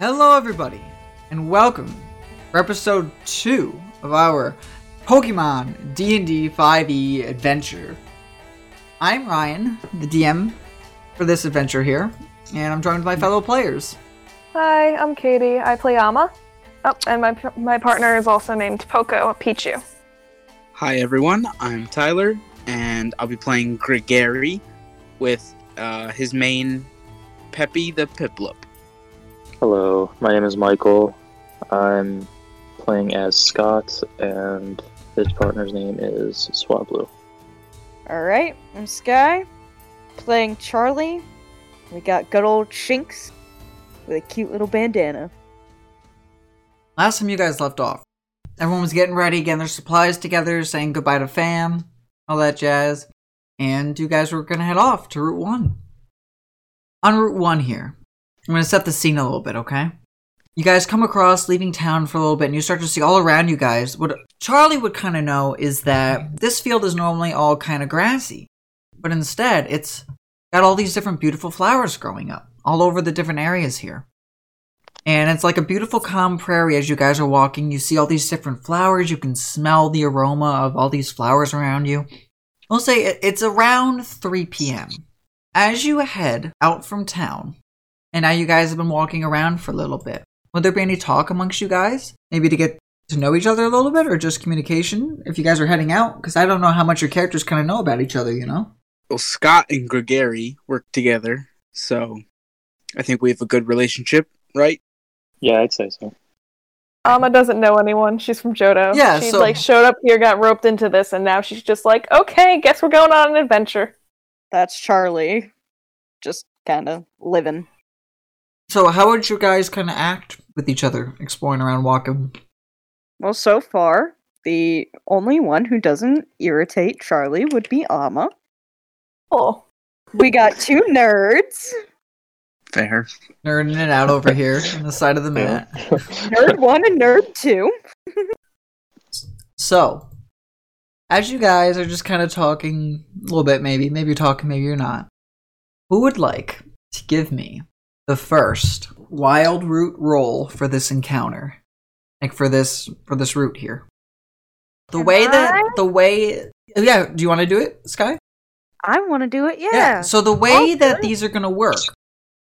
Hello, everybody, and welcome for episode two of our Pokemon D&D 5e adventure. I'm Ryan, the DM for this adventure here, and I'm joined by fellow players. Hi, I'm Katie. I play Ama. Oh, and my my partner is also named Poco Pichu. Hi everyone, I'm Tyler, and I'll be playing Gregory with uh, his main Peppy the Piplup. Hello, my name is Michael. I'm playing as Scott, and his partner's name is Swablu. Alright, I'm Sky, playing Charlie. We got good old Shinx with a cute little bandana. Last time you guys left off, everyone was getting ready, getting their supplies together, saying goodbye to fam, all that jazz, and you guys were gonna head off to Route 1. On Route 1 here, I'm gonna set the scene a little bit, okay? You guys come across leaving town for a little bit, and you start to see all around you guys. What Charlie would kind of know is that this field is normally all kind of grassy, but instead it's got all these different beautiful flowers growing up all over the different areas here. And it's like a beautiful calm prairie as you guys are walking. You see all these different flowers. You can smell the aroma of all these flowers around you. We'll say it's around 3 p.m. As you head out from town, and now you guys have been walking around for a little bit, would there be any talk amongst you guys? Maybe to get to know each other a little bit, or just communication if you guys are heading out? Because I don't know how much your characters kind of know about each other, you know? Well, Scott and Gregory work together, so I think we have a good relationship, right? Yeah, I'd say so. Alma doesn't know anyone. She's from Johto. Yeah, she so- like showed up here, got roped into this, and now she's just like, okay, guess we're going on an adventure. That's Charlie. Just kind of living. So, how would you guys kind of act with each other, exploring around, walking? Well, so far, the only one who doesn't irritate Charlie would be Ama. Oh, We got two nerds. Fair. Nerding it out over here on the side of the mat. Nerd one and nerd two. So, as you guys are just kind of talking a little bit, maybe, maybe you're talking, maybe you're not. Who would like to give me the first wild root roll for this encounter? Like for this for this route here. The way that I? the way yeah, do you want to do it, Sky? I want to do it. Yeah. So the way Oh, that these are going to work,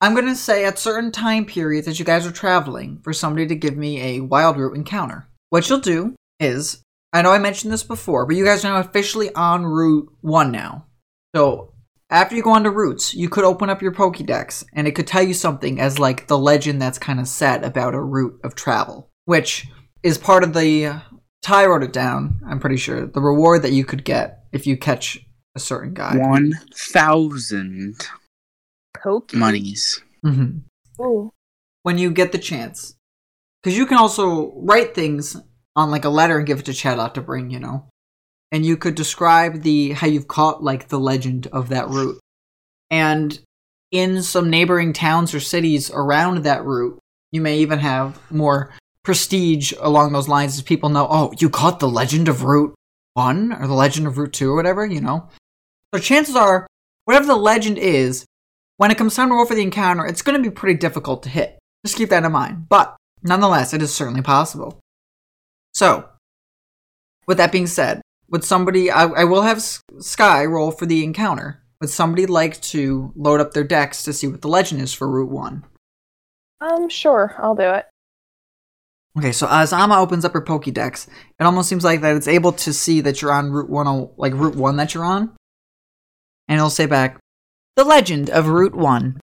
I'm going to say at certain time periods as you guys are traveling for somebody to give me a wild route encounter. What you'll do is, I know I mentioned this before, but you guys are now officially on Route 1 now. So after you go on to routes, you could open up your Pokédex and it could tell you something as like the legend that's kind of set about a route of travel, which is part of the. Ty wrote it down, I'm pretty sure. The reward that you could get if you catch a certain guy. 1,000 Poke. monies. hmm Ooh. when you get the chance. Because you can also write things on like a letter and give it to Chatot to bring, you know. And you could describe the how you've caught like the legend of that route. And in some neighboring towns or cities around that route, you may even have more prestige along those lines as people know, oh, you caught the legend of Route 1 or the legend of Route 2 or whatever, you know. So chances are, whatever the legend is, when it comes time to roll for the encounter, it's going to be pretty difficult to hit. Just keep that in mind. But nonetheless, it is certainly possible. So, with that being said, would somebody, I, I will have Sky roll for the encounter. Would somebody like to load up their dex to see what the legend is for Route 1? Um, sure, I'll do it. Okay, so as Ama opens up her Pokédex, it almost seems like that it's able to see that you're on Route 1, like Route 1 that you're on. And it'll say back, The legend of Route 1.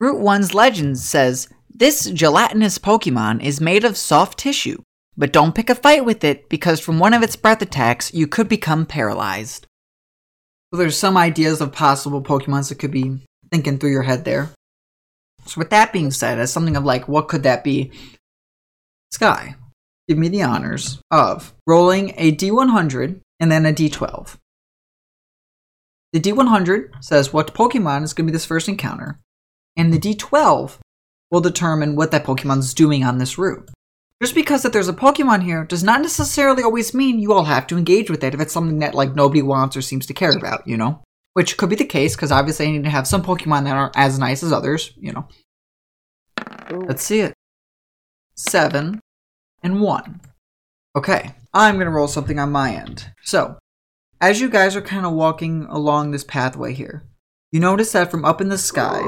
Route 1's legend says, This gelatinous Pokemon is made of soft tissue, but don't pick a fight with it because from one of its breath attacks, you could become paralyzed. So there's some ideas of possible Pokemons that could be thinking through your head there. So with that being said, as something of like, what could that be? Sky, give me the honors of rolling a d100 and then a d12. The d100 says what Pokemon is going to be this first encounter, and the d12 will determine what that Pokemon's doing on this route. Just because that there's a Pokemon here does not necessarily always mean you all have to engage with it if it's something that like nobody wants or seems to care about, you know? Which could be the case because obviously I need to have some Pokemon that aren't as nice as others, you know. Ooh. Let's see it. seven, and one. Okay, I'm gonna roll something on my end. So, as you guys are kind of walking along this pathway here, you notice that from up in the sky,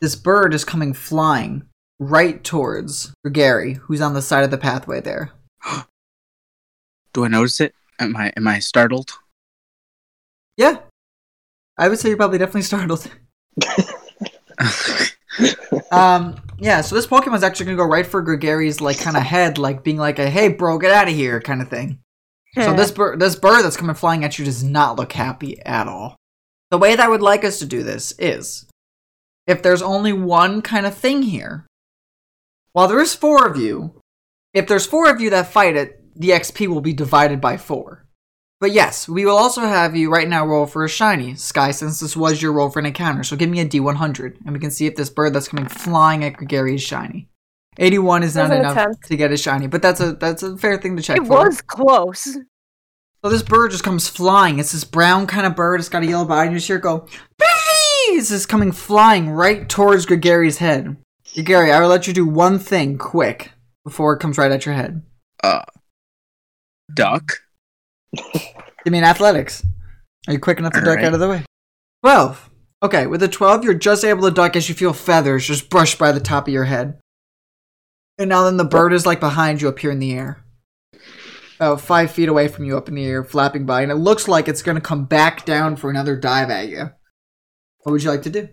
this bird is coming flying right towards Gary, who's on the side of the pathway there. Do I notice it? Am I am I startled? Yeah, I would say you're probably definitely startled. um, yeah, so this Pokemon's actually gonna go right for Gregory's like kind of head, like being like a "Hey, bro, get out of here" kind of thing. So this bird, this bird that's coming flying at you does not look happy at all. The way that I would like us to do this is, if there's only one kind of thing here, while there is four of you, if there's four of you that fight it, the XP will be divided by four. But yes, we will also have you right now roll for a shiny. Sky, since this was your roll for an encounter, so give me a D100, and we can see if this bird that's coming flying at Gregory is shiny. 81 is not enough attempt. to get a shiny, but that's a that's a fair thing to check it for. was close. So this bird just comes flying. It's this brown kind of bird. It's got a yellow body. And you just hear it go, "Biffy!" It's just coming flying right towards Gregory's head. Gregory, I will let you do one thing quick before it comes right at your head. uh, duck. Give mean athletics. Are you quick enough to duck Alright. out of the way? 12. Okay, with a 12, you're just able to duck as you feel feathers just brush by the top of your head. And now then the bird is like behind you up here in the air. About five feet away from you up in the air, flapping by, and it looks like it's going to come back down for another dive at you. What would you like to do?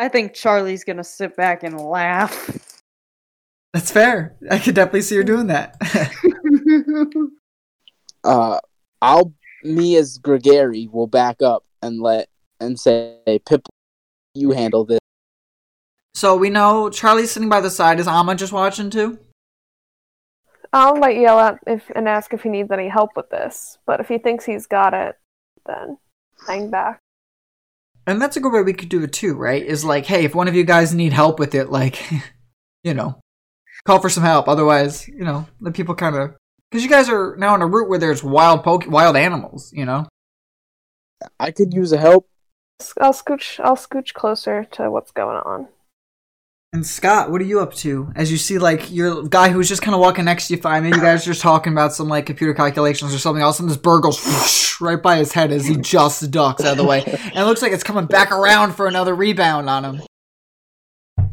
I think Charlie's gonna sit back and laugh. That's fair. I could definitely see her doing that. Uh, I'll me as Gregory will back up and let and say, Pip, you handle this. so we know Charlie's sitting by the side. Is Ama just watching too? I might yell at if and ask if he needs any help with this, but if he thinks he's got it, then hang back. And that's a good way we could do it too, right? Is like, hey, if one of you guys need help with it, like, you know, call for some help. Otherwise, you know, the people kind of because you guys are now on a route where there's wild poke, wild animals. You know, I could use a help. I'll scooch. I'll scooch closer to what's going on. And Scott, what are you up to? As you see, like your guy who's just kind of walking next to you, fine. Maybe you guys are just talking about some like computer calculations or something else, and this bird goes whoosh, right by his head as he just ducks out of the way, and it looks like it's coming back around for another rebound on him.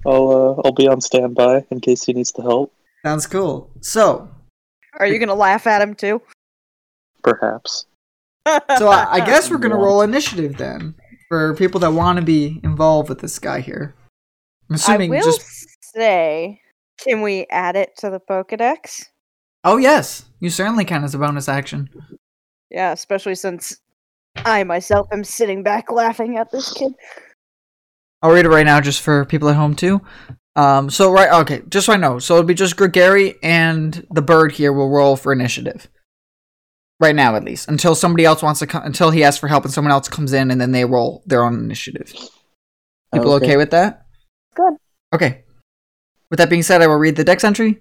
I'll uh, I'll be on standby in case he needs the help. Sounds cool. So, Are you gonna laugh at him too? Perhaps. so I, I guess we're gonna roll initiative then for people that want to be involved with this guy here. I'm assuming I will just. say, can we add it to the Pokedex? Oh yes, you certainly can as a bonus action. Yeah, especially since I myself am sitting back laughing at this kid. I'll read it right now just for people at home too. Um, so right, okay, just so I know, so it'll be just Gregory and the bird here will roll for initiative. Right now, at least, until somebody else wants to come, until he asks for help and someone else comes in, and then they roll their own initiative. People okay, with that? Good. Okay. With that being said, I will read the dex entry.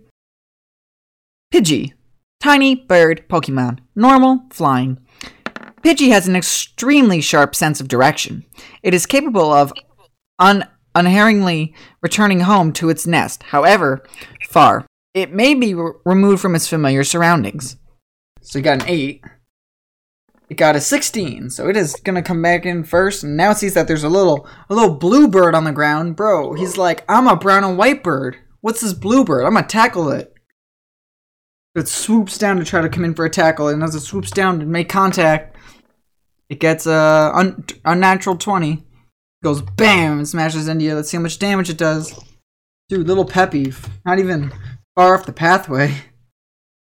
Pidgey. Tiny bird Pokemon. Normal, flying. Pidgey has an extremely sharp sense of direction. It is capable of un- unerringly returning home to its nest, however far. It may be re- removed from its familiar surroundings. So you got an 8. It got a 16, so it is gonna come back in first, and now it sees that there's a little a little blue bird on the ground. Bro, he's like, I'm a brown and white bird. What's this blue bird? I'm gonna tackle it. It swoops down to try to come in for a tackle, and as it swoops down to make contact, it gets a un- unnatural 20. Goes bam and smashes into you. Let's see how much damage it does. Dude, little Peppy, not even far off the pathway.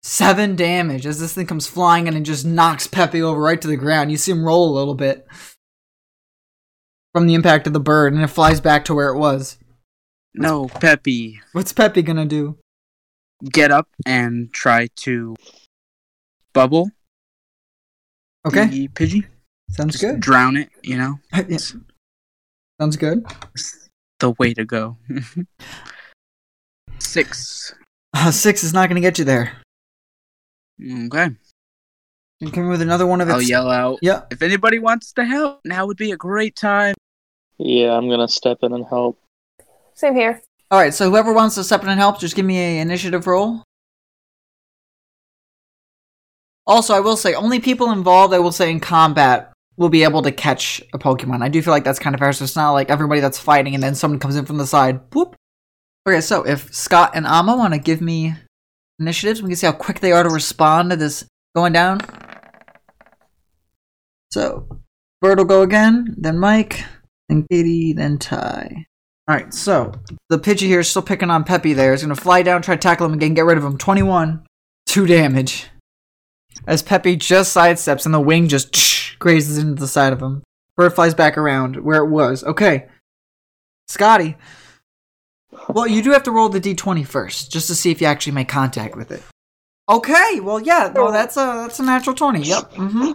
Seven damage as this thing comes flying in and just knocks Peppy over right to the ground. You see him roll a little bit from the impact of the bird, and it flies back to where it was. No, Peppy, What's Peppy gonna do? get up and try to bubble Okay, the Pidgey. sounds Just good. Drown it, you know? Yeah. Sounds good. It's the way to go. Six. Uh, six is not gonna get you there. Okay. You come with another one of its. I'll yell out. Yeah. If anybody wants to help, now would be a great time. Yeah, I'm gonna step in and help. Same here. All right, so whoever wants to step in and help, just give me a initiative roll. Also, I will say only people involved, I will say in combat, will be able to catch a Pokemon. I do feel like that's kind of fair, so it's not like everybody that's fighting and then someone comes in from the side. Whoop. Okay, so if Scott and Ama want to give me initiatives, we can see how quick they are to respond to this going down. So, Bird will go again, then Mike, then Katie, then Ty. Alright, so the Pidgey here is still picking on Peppy there. He's gonna fly down, try to tackle him again, get rid of him. 21. 2 damage. As Peppy just sidesteps and the wing just grazes into the side of him. Bird flies back around where it was. Okay. Scotty. Well, you do have to roll the d20 first, just to see if you actually make contact with it. Okay, well, yeah, no, that's a that's a natural 20. Yep. hmm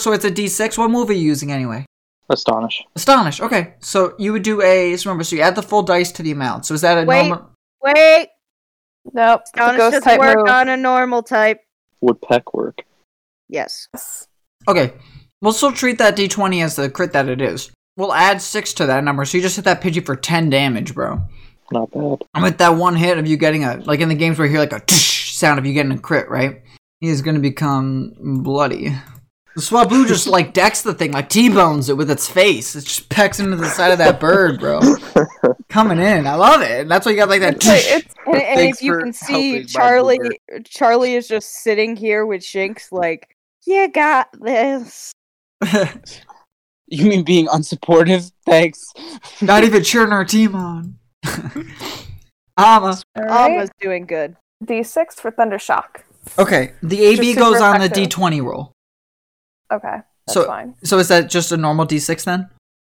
So it's a d6. What move are you using anyway? Astonish. Astonish. Okay, so you would do a. So remember, so you add the full dice to the amount. So is that a Wait. normal? Wait, Nope. It's Astonish ghost doesn't work move. on a normal type. Would Peck work? Yes. Okay, we'll still treat that d20 as the crit that it is. We'll add six to that number, so you just hit that Pidgey for 10 damage, bro. Not bad. And with that one hit of you getting a, like in the games where you hear like a tsh sound of you getting a crit, right? He is gonna become bloody. The Swablu just like decks the thing, like T-bones it with its face. It just pecks into the side of that bird, bro. Coming in. I love it. And that's why you got like that It's, like, tsh. it's And, and if you can see Charlie, Charlie is just sitting here with Shinx, like, you got this. You mean being unsupportive? Thanks. Not even cheering our team on. Ama. all right. Alma's doing good. D6 for Thunder Shock. Okay, the AB Just goes on the effective. D20 roll. Okay, that's So- fine. So is that just a normal D6 then?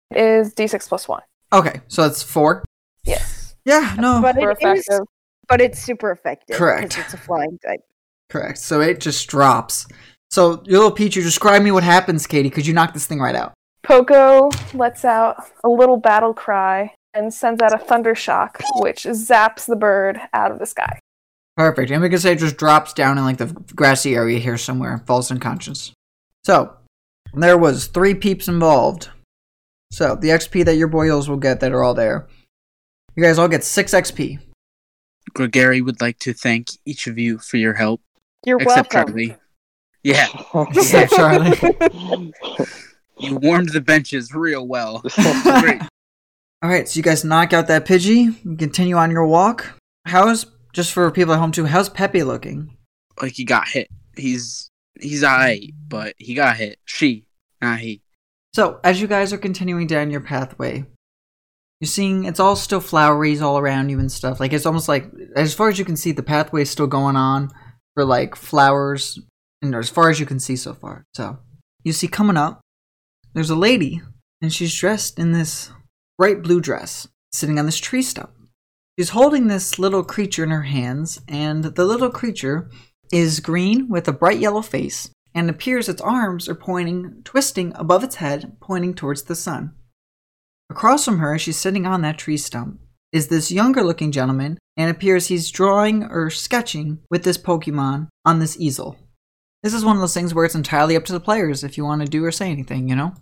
It is D6 plus 1. Okay, so that's four. Yes. Yeah, no, But it is, but it's super effective. Correct. It's a flying type. correct. So it just drops. So your little Pichu, describe me what happens, Katie, because you knocked this thing right out. Poco lets out a little battle cry and sends out a Thunder Shock, which zaps the bird out of the sky. Perfect. And we can say it just drops down in like the grassy area here somewhere and falls unconscious. So there was three peeps involved. So the XP that your boyos will get that are all there. You guys all get six XP. Gregory would like to thank each of you for your help, You're except welcome. Charlie. Yeah, Except Charlie. you warmed the benches real well. Great. All right, so you guys knock out that Pidgey and continue on your walk. How's just for people at home too? How's Peppy looking? Like he got hit. He's he's alright, but he got hit. She, not he. So as you guys are continuing down your pathway, you're seeing it's all still floweries all around you and stuff. Like it's almost like as far as you can see, the pathway is still going on for like flowers, and as far as you can see so far. So you see coming up, there's a lady, and she's dressed in this bright blue dress, sitting on this tree stump. She's holding this little creature in her hands, and the little creature is green with a bright yellow face, and appears its arms are pointing, twisting above its head, pointing towards the sun. Across from her, as she's sitting on that tree stump, is this younger looking gentleman, and appears he's drawing or sketching with this Pokemon on this easel. This is one of those things where it's entirely up to the players if you want to do or say anything, you know?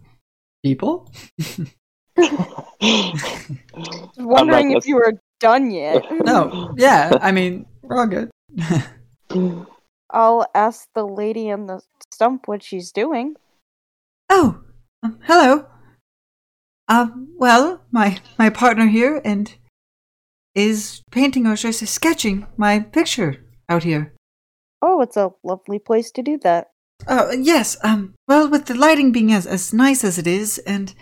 People? Wondering gonna- if you were done yet. No, yeah, I mean, we're all good. I'll ask the lady in the stump what she's doing. Oh, um, hello. Um, well, my my partner here and is painting or should I say sketching my picture out here. Oh, it's a lovely place to do that. Oh, yes. Um, well, with the lighting being as as nice as it is, and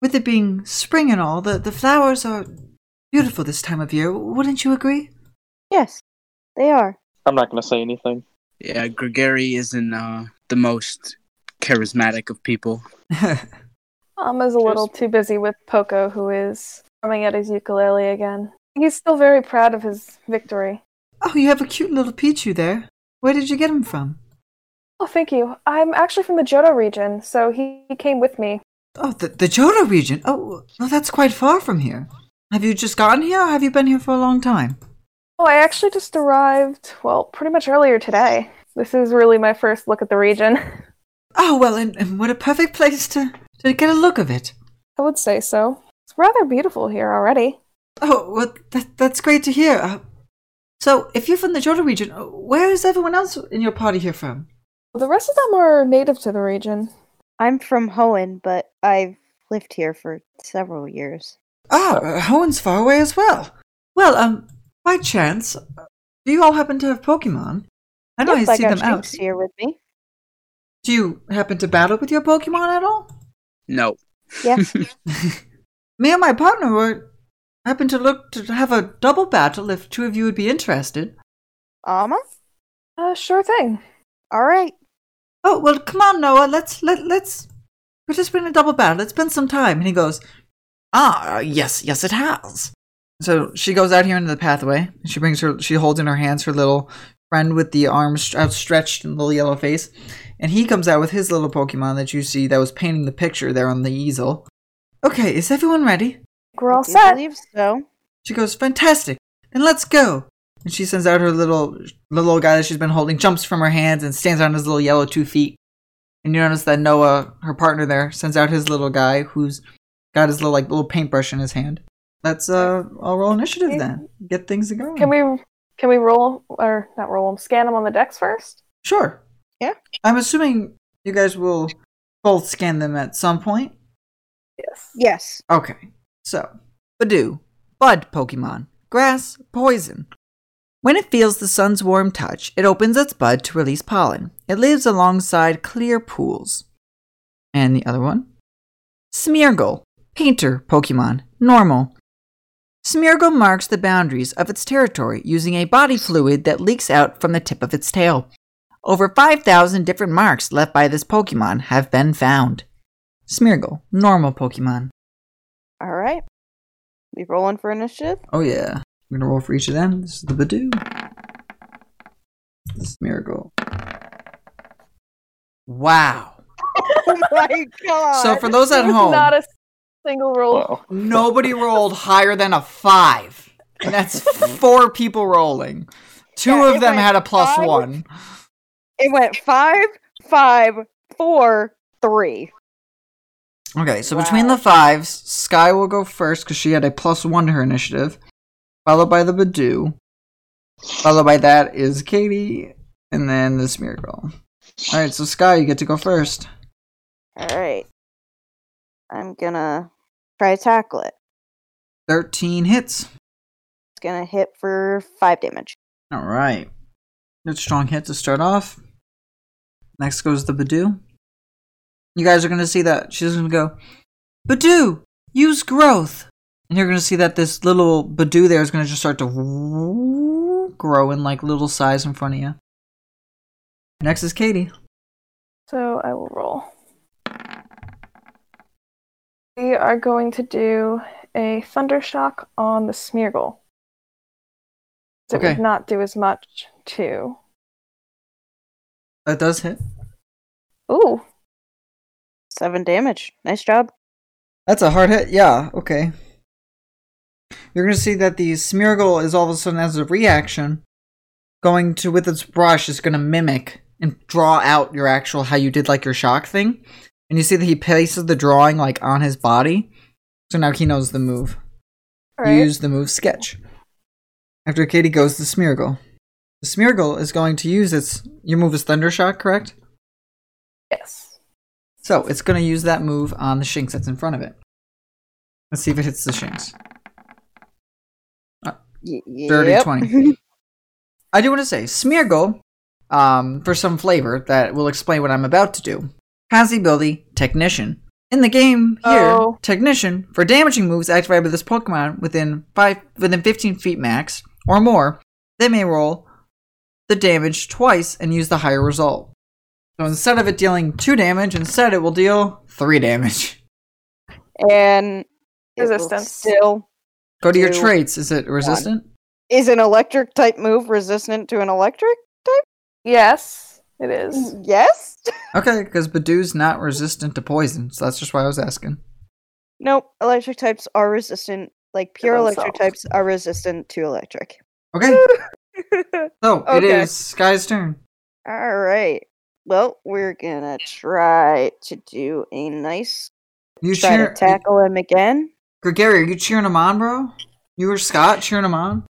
with it being spring and all, the the flowers are beautiful this time of year. Wouldn't you agree? Yes, they are. I'm not gonna say anything. Yeah, Gregory isn't uh, the most charismatic of people. Is a little too busy with Poco, who is coming at his ukulele again. He's still very proud of his victory. oh, you have a cute little Pichu there. Where did you get him from? Oh, thank you. I'm actually from the Johto region, so he, he came with me. Oh, the the Johto region. Oh, well, that's quite far from here. Have you just gotten here, or have you been here for a long time? Oh, I actually just arrived, well, pretty much earlier today. This is really my first look at the region. Oh well, and, and what a perfect place to to get a look of it. I would say so. It's rather beautiful here already. Oh, well, that, that's great to hear. Uh, so, if you're from the Johto region, uh, where is everyone else in your party here from? The rest of them are native to the region. I'm from Hoenn, but I've lived here for several years. Ah, uh, Hoenn's far away as well. Well, um, by chance, uh, do you all happen to have Pokemon? I know Yep, I see got them out. Here with me. Do you happen to battle with your Pokemon at all? No. Yeah. Me and my partner were happen to look to have a double battle if two of you would be interested. Alma? Uh, sure thing. All right. Oh well, come on, Noah. Let's let let's we're just in a double battle. It's been some time. And he goes, Ah, yes, yes, it has. So she goes out here into the pathway. She brings her. She holds in her hands her little friend with the arms outstretched and little yellow face. And he comes out with his little Pokemon that you see that was painting the picture there on the easel. Okay, is everyone ready? We're all Do set. believe so. She goes, Fantastic! Then let's go! And she sends out her little little guy that she's been holding, jumps from her hands and stands on his little yellow two feet. And you notice that Noah, her partner there, sends out his little guy who's got his little like little paintbrush in his hand. Let's uh I'll roll initiative then. Get things going. Can we can we roll or not roll them? Scan them on the dex first. Sure. Yeah. I'm assuming you guys will both scan them at some point. Yes. Yes. Okay, so Budew, Bud Pokemon, Grass, Poison. When it feels the sun's warm touch, it opens its bud to release pollen. It lives alongside clear pools. And the other one? Smeargle, Painter Pokemon, Normal. Smeargle marks the boundaries of its territory using a body fluid that leaks out from the tip of its tail. Over 5,000 different marks left by this Pokemon have been found. Smeargle, normal Pokemon. All right. We rolling for initiative? Oh yeah. I'm gonna roll for each of them. This is the Budew. This is Miracle. Wow. oh my god. So for those at There home, not a single roll. Wow. nobody rolled higher than a five. And that's four people rolling. Two Yeah, of them had a plus five. one. it went five, five, four, three. Okay, so between the fives, Sky will go first because she had a plus one to her initiative, followed by the Budew. Followed by that is Katie, and then the Smeargle. Alright, so Sky, you get to go first. All right. I'm gonna try to tackle it. 13 hits. It's gonna hit for five damage. Alright. Good strong hit to start off. Next goes the Budew. You guys are gonna see that she's gonna go, Budew, use growth. And you're gonna see that this little Budew there is gonna just start to grow in like little size in front of you. Next is Katie. So I will roll. We are going to do a thunder shock on the Smeargle. It Okay. would not do as much to. That does hit. Ooh, Seven damage. Nice job. That's a hard hit. Yeah, okay. You're going to see that the Smeargle is all of a sudden, as a reaction, going to, with its brush, is going to mimic and draw out your actual, how you did like your shock thing. And you see that he places the drawing like on his body. So now he knows the move. all You use the move sketch. After Katie goes the Smeargle. The Smeargle is going to use its. Your move is Thunder Shock, correct? Yes. So it's going to use that move on the Shinx that's in front of it. Let's see if it hits the Shinx. Y- Dirty yep. 20. I do want to say, Smeargle, um, for some flavor that will explain what I'm about to do, has the ability Technician. In the game here, Oh. Technician, for damaging moves activated by this Pokemon within five within 15 feet max or more, they may roll the damage twice and use the higher result. So instead of it dealing two damage, instead it will deal three damage. and Resistance. Still, Go to your traits. Is it resistant? is an electric type move resistant to an electric? Type? Yes, it is. Mm, yes. Okay, because Budew's not resistant to poison, so that's just why I was asking. Nope. Electric types are resistant. Like pure electric types are resistant to electric. Okay, so it Okay. is Sky's turn. All right. Well, we're gonna try to do a nice You try cheer, to tackle him again. Gregory, are you cheering him on, bro? You or Scott cheering him on.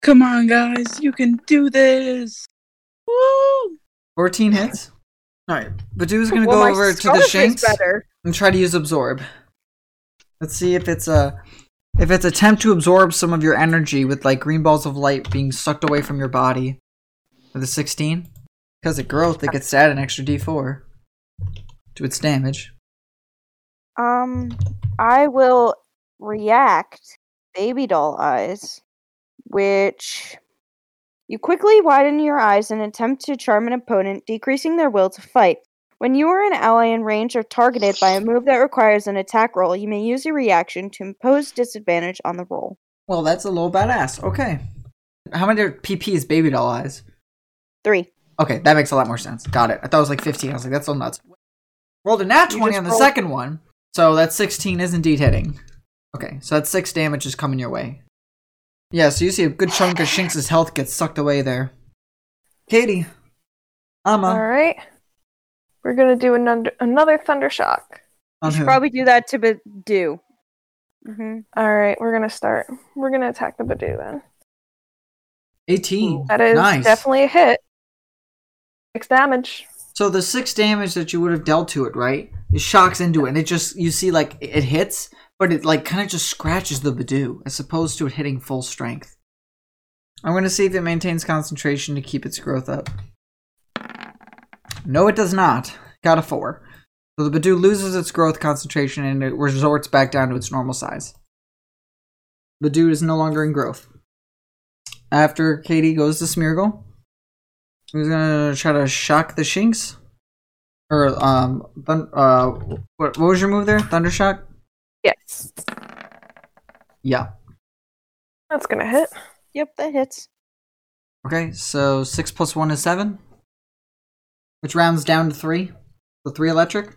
Come on, guys, you can do this. Woo! 14 hits. Alright. Budew's gonna Well, go over to the Shinx and try to use absorb. Let's see if it's a if it's attempt to absorb some of your energy with like green balls of light being sucked away from your body. With a 16. Because of growth, it gets to add an extra D4 to its damage. Um, I will react baby doll eyes, which you quickly widen your eyes and attempt to charm an opponent, decreasing their will to fight. When you are an ally in range or targeted by a move that requires an attack roll, you may use your reaction to impose disadvantage on the roll. Well, that's a little badass. Okay. How many PP is baby doll eyes? Three. Okay, that makes a lot more sense. Got it. I thought it was like 15. I was like, that's so nuts. Rolled a nat 20 on the rolled- second one, so that 16 is indeed hitting. Okay, so that's 6 damage is coming your way. Yeah, so you see a good chunk of Shinx' health gets sucked away there. Katie. Ama. All right. We're gonna do another another thunder shock. On You should who? probably do that to Budew. Mm-hmm. All right, we're gonna start. We're gonna attack the Budew then. 18. That is nice. definitely a hit. Six damage. So the 6 damage that you would have dealt to it, right? It shocks into it, and it just, you see, like, it hits, but it, like, kind of just scratches the Budew, as opposed to it hitting full strength. I'm going to see if it maintains concentration to keep its growth up. No, it does not. Got a 4. So the Budew loses its growth concentration and it resorts back down to its normal size. Budew is no longer in growth. After Katie goes to Smeargle, who's gonna try to shock the Shinx? Or, um, uh, what, what was your move there? Thundershock? Yes, Yeah. that's gonna hit. Yep, that hits. Okay, so 6 plus 1 is 7. Which rounds down to 3. So 3 electric.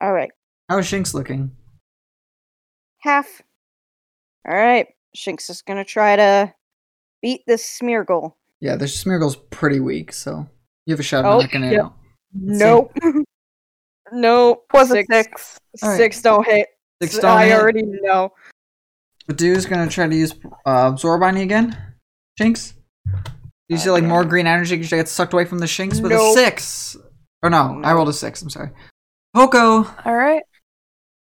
All right. How is Shinx looking? Half. All right. Shinx is gonna try to beat this Smeargle. Yeah, the Smeargle's pretty weak, so you have a shot Oh, at knocking it out. Let's. Nope. nope. Was a six. six. All right. Six don't hit. I already know. Budew's gonna try to use uh, Absorb on you again. Shinx? You see like more green energy because you get sucked away from the Shinx with a Nope. six. Or no, I rolled a six, I'm sorry. Poco! All right,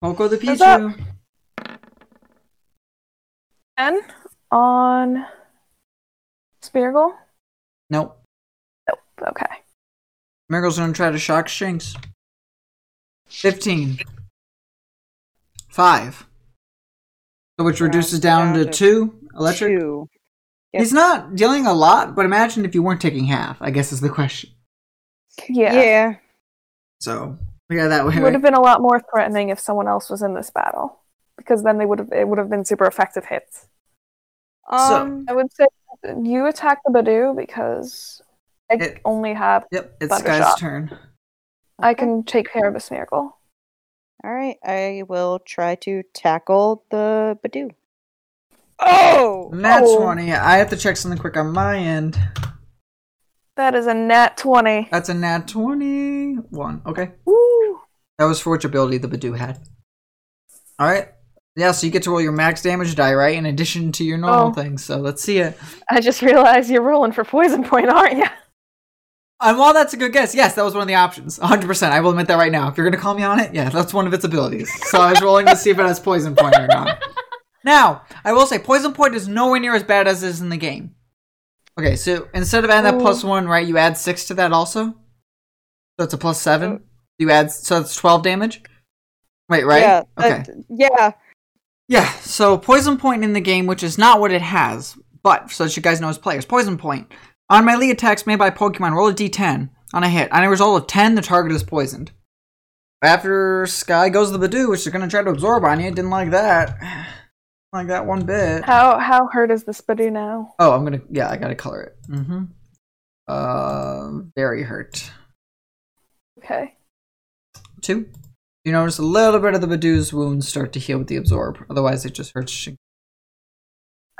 Poco the What's up? Pichu. ten on Smeargle. Nope. Nope. Okay. Smeargle's gonna try to shock Shinx. 15. 5. So which reduces down, down to to 2 electric? Two. Yep. He's not dealing a lot, but imagine if you weren't taking half, I guess is the question. Yeah. Yeah. So, we got that way. It would have been a lot more threatening if someone else was in this battle, because then they would have it would have been super effective hits. Um. I would say you attack the Budew because I It- only have Yep, it's Thunder Sky's shot. turn. I can take care of a Smeargle. All right. I will try to tackle the Budew. Oh. Nat Oh. 20. I have to check something quick on my end. That is a nat twenty. That's a nat 21. Okay. Woo! That was for which ability the Budew had. Alright. Yeah, so you get to roll your max damage die, right? In addition to your normal Oh. things. So let's see it. I just realized you're rolling for poison point, aren't you? And while that's a good guess, yes, that was one of the options. 100%. I will admit that right now. If you're going to call me on it, yeah, that's one of its abilities. So I was rolling to see if it has poison point or not. Now, I will say poison point is nowhere near as bad as it is in the game. Okay, so instead of adding that plus oh. one, right, you add six to that also? So it's a plus seven? You add, so it's 12 damage? Wait, right? Yeah. okay. that- yeah. Yeah, so poison point in the game, which is not what it has, but so that you guys know as players, poison point. On melee attacks made by Pokemon, roll a d10 on a hit. On a result of 10, the target is poisoned. After Sky goes to the Budew, which is going to try to absorb on you. Didn't like that. like that one bit. How how hurt is this Budew now? Oh, I'm going to, yeah, I got to color it. Mm-hmm. Uh, very hurt. Okay. Two. You notice a little bit of the Budew's wounds start to heal with the absorb. Otherwise, it just hurts.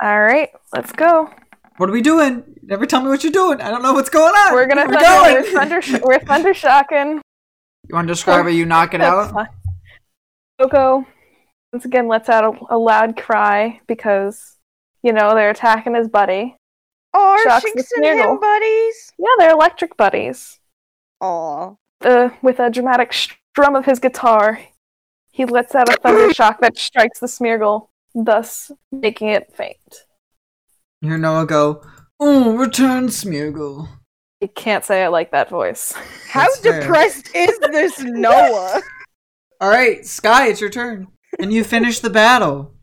All right, let's go. What are we doing? You never tell me what you're doing. I don't know what's going on. We're gonna Where thunder, we we're thunder, sh- we're thunder shocking. You want to describe how you knock it out? fine. Poco once again lets out a, a loud cry because, you know, they're attacking his buddy. Oh, Shocks Shinx and him buddies. Yeah, they're electric buddies. Aw. Uh, with a dramatic strum of his guitar, he lets out a thunder shock that strikes the Smeargle, thus making it faint. You hear Noah go, Oh, return Smeargle. You can't say I like that voice. How That's fair. depressed is this Noah? Alright, Sky, it's your turn. And you finish the battle.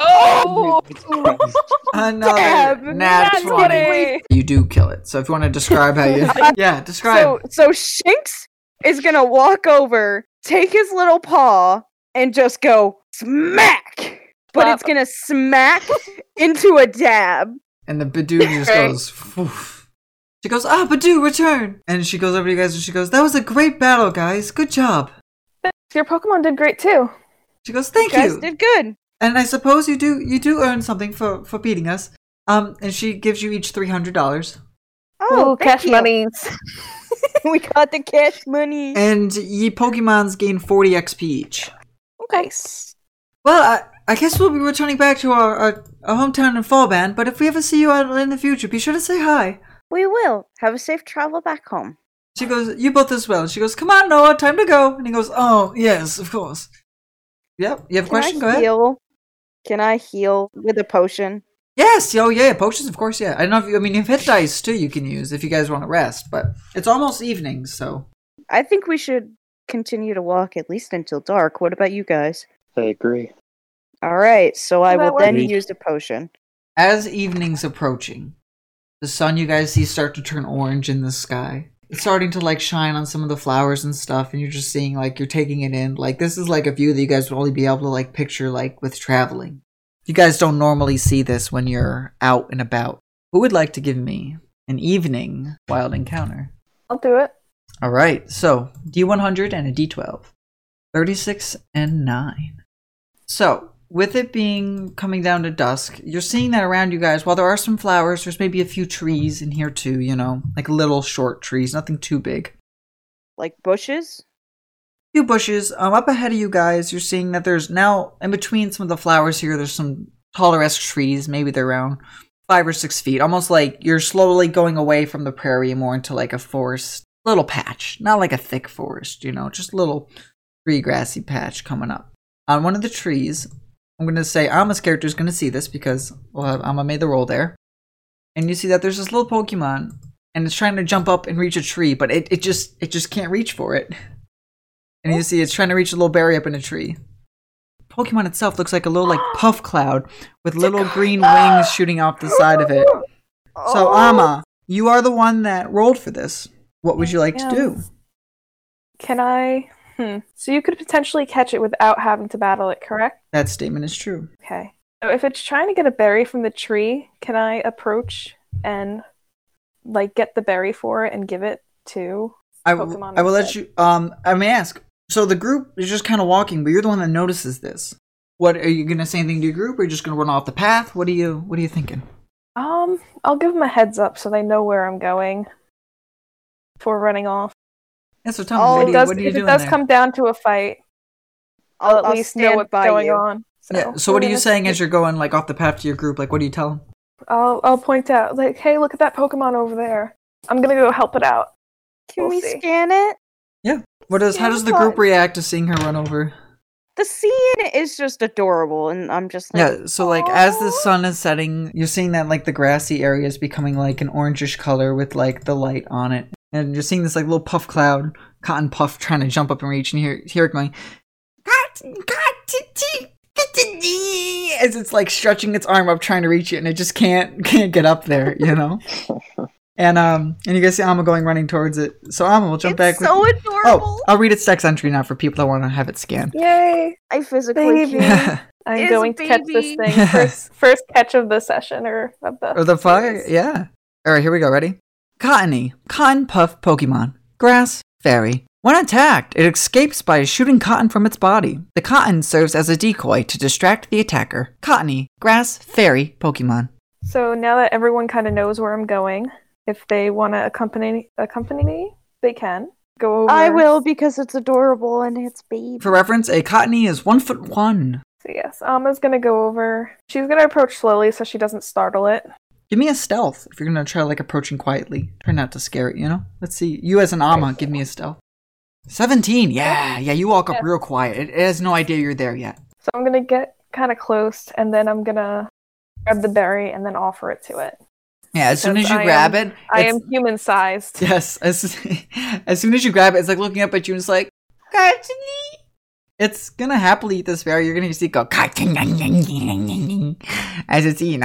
Oh! Another Dab, nat Nat 20. 20. You do kill it. So if you want to describe how you. Yeah, describe. so so Shinx is gonna walk over, take his little paw, and just go smack. But it's gonna smack into a dab. And the Budew just Okay. goes, "Poof." She goes, ah, Budew, return! And she goes over to you guys and she goes, that was a great battle, guys. Good job. Your Pokemon did great too. She goes, thank you guys you. did good. And I suppose you do you do earn something for for beating us. Um, and she gives you each three hundred dollars. Oh, Ooh, cash you. monies. we got the cash money. And ye Pokemons gain forty XP each. Nice. Well, I, I guess we'll be returning back to our, our, our hometown in Fallband, but if we ever see you out in the future, be sure to say hi. We will have a safe travel back home. She goes, you both as well. And she goes, come on, Noah, time to go. And he goes, oh, yes, of course. Yep, you have a Can question? I Go ahead. heal? Can I heal with a potion? Yes, oh yeah, potions, of course, yeah. I don't know if you, I mean, you have hit dice too you can use if you guys want to rest, but it's almost evening, so. I think we should continue to walk at least until dark. What about you guys? I agree. All right, so I will then works. use the potion. As evening's approaching, the sun you guys see start to turn orange in the sky. It's starting to like shine on some of the flowers and stuff, and you're just seeing like you're taking it in. Like this is like a view that you guys would only be able to like picture like with traveling. You guys don't normally see this when you're out and about. Who would like to give me an evening wild encounter? I'll do it. All right, so D100 and a D12. 36 and 9. So, with it being coming down to dusk, you're seeing that around you guys, while there are some flowers, there's maybe a few trees in here too, you know, like little short trees, nothing too big. Like bushes? few bushes. Um, up ahead of you guys, you're seeing that there's now in between some of the flowers here. There's some taller esque trees. Maybe they're around five or six feet, almost like you're slowly going away from the prairie more into like a forest, little patch, not like a thick forest. You know, just a little tree grassy patch coming up. On one of the trees, I'm gonna say Ama's character is gonna see this because well, have made the roll there, and you see that there's this little Pokemon. And it's trying to jump up and reach a tree, but it, it just it just can't reach for it. And you see it's trying to reach a little berry up in a tree. Pokemon itself looks like a little like puff cloud with little green wings shooting off the side of it. So. Ama, you are the one that rolled for this. What would you like to do? Can I? Hmm. So you could potentially catch it without having to battle it, correct? That statement is true. Okay. So if it's trying to get a berry from the tree, can I approach and like get the berry for it and give it to? I will, Pokemon I will let you um I may ask. So the group is just kind of walking, but you're the one that notices this. What are you gonna say anything to your group or are you just gonna run off the path? What are you what are you thinking? Um, I'll give them a heads up so they know where I'm going before running off. Yeah, so tell Oh, me, what, if are it you, does, what are you if it does there? come down to a fight, I'll, at least know what's by going you. on. So yeah, so what we're you saying see- as you're going like off the path to your group? Like what do you tell them? I'll I'll point out like, hey, look at that Pokemon over there. I'm gonna go help it out. Can We'll we see. scan it? Yeah. What does how does the group react to seeing her run over? The scene is just adorable, and I'm just like, Yeah, so like as the sun is setting, you're seeing that like the grassy area is becoming like an orangish color with like the light on it. And you're seeing this like little puff cloud, cotton puff trying to jump up and reach and you hear, hear it going "Cotton, cotton, as it's like stretching its arm up trying to reach it and it just can't can't get up there, you know? and um and you guys see Alma going running towards it. So Alma will jump back it's back so with adorable. Oh, I'll read its text entry now for people that want to have it scanned. Yay! I physically can't. I'm Is going to catch this thing first. First catch of the session or of the Or the fire, yeah. All right, here we go. Ready? Cottonee, cotton puff Pokemon, grass fairy. When attacked, it escapes by shooting cotton from its body. The cotton serves as a decoy to distract the attacker. Cottonee, grass fairy Pokemon. So now that everyone kind of knows where I'm going, if they want to accompany accompany me, they can go over. I will because it's adorable and it's baby. For reference, a Cottonee is one foot one. So yes, Alma's gonna go over. She's gonna approach slowly so she doesn't startle it. Give me a stealth if you're gonna try like approaching quietly. Try not to scare it, you know? Let's see. You as an Ama, give me a stealth. 17, yeah, yeah, you walk up Yeah. real quiet. It, it has no idea you're there yet. So I'm gonna get kind of close, and then I'm gonna grab the berry and then offer it to it. Yeah, as soon as you I grab am- it, I am human sized. Yes, as as soon as you grab it, it's like looking up at you and it's like, "Katini." It's gonna happily eat this berry. You're gonna see it go as it's eating,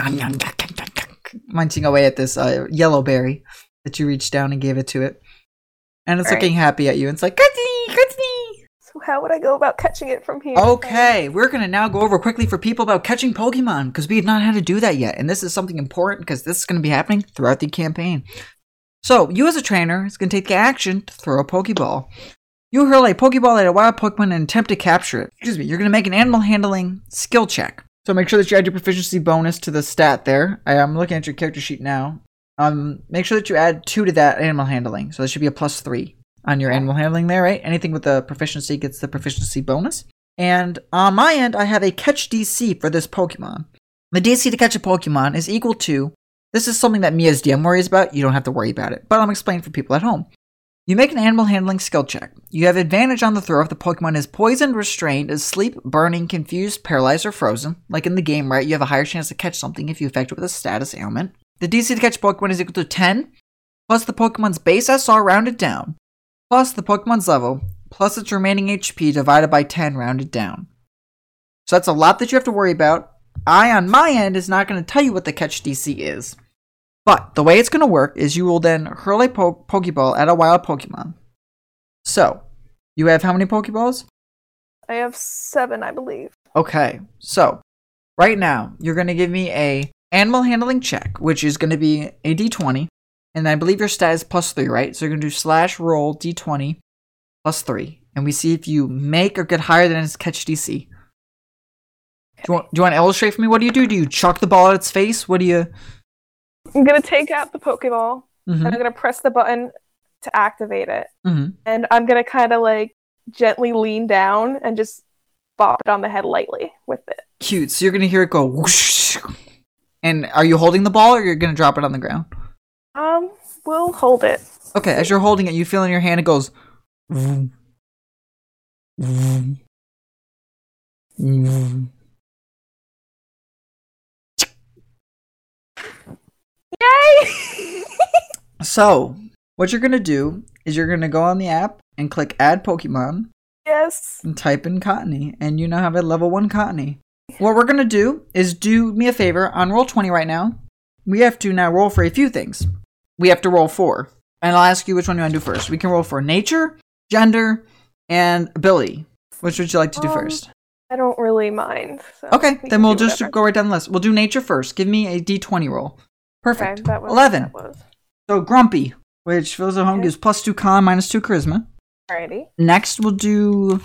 munching away at this uh, yellow berry that you reached down and gave it to it, and it's Right. looking happy at you. It's like Katini, Katini. So how would I go about catching it from here? Okay, we're gonna now go over quickly for people about catching Pokemon because we have not had to do that yet, and this is something important because this is gonna be happening throughout the campaign. So, you as a trainer is gonna take the action to throw a Pokeball. You hurl a Pokeball at a wild Pokemon and attempt to capture it. Excuse me, you're gonna make an animal handling skill check. So make sure that you add your proficiency bonus to the stat there. I am looking at your character sheet now. Um, make sure that you add two to that animal handling. So that should be a plus three on your animal handling there, right? Anything with the proficiency gets the proficiency bonus. And on my end, I have a catch DC for this Pokemon. The DC to catch a Pokemon is equal to. This is something that me as DM worries about. You don't have to worry about it, but I'm explaining for people at home. You make an animal handling skill check. You have advantage on the throw if the Pokemon is poisoned, restrained, asleep, burning, confused, paralyzed, or frozen. Like in the game, right? You have a higher chance to catch something if you affect it with a status ailment. The DC to catch Pokemon is equal to 10, plus the Pokemon's base SR rounded down, plus the Pokemon's level, plus its remaining HP divided by 10 rounded down. So that's a lot that you have to worry about. I, on my end, is not going to tell you what the catch DC is. But the way it's going to work is you will then hurl a po- Pokeball at a wild Pokemon. So, you have how many Pokeballs? I have seven, I believe. Okay, so right now you're going to give me a animal handling check, which is going to be a d20, and I believe your stat is plus three, right? So you're going to do slash roll d20 plus three, and we see if you make or get higher than its catch DC. Do you, want, do you want to illustrate for me? What do you do? Do you chuck the ball at its face? What do you? I'm gonna take out the Pokeball and Mhm, I'm gonna press the button to activate it. mhm. And I'm gonna kind of like gently lean down and just bop it on the head lightly with it. Cute. So you're going to hear it go whoosh. And are you holding the ball or you're going to drop it on the ground? Um, we'll hold it. Okay, as you're holding it, you feel in your hand it goes. vroom, vroom, vroom. Yay! So, what you're gonna do is you're gonna go on the app and click Add Pokemon yes. and type in Cottonee, and you now have a level one Cottonee. What we're gonna do is do me a favor on roll twenty right now. We have to now roll for a few things. We have to roll for, and I'll ask you which one you want to do first. We can roll for nature, gender, and ability. Which would you like to do Um, first? I don't really mind. so Okay, we then we'll just whatever. go right down the list. We'll do nature first. Give me a d20 roll. Perfect. Okay, was, 11. That was. So Grumpy, which fills at home, gives plus two con, minus two charisma. Alrighty. Next, we'll do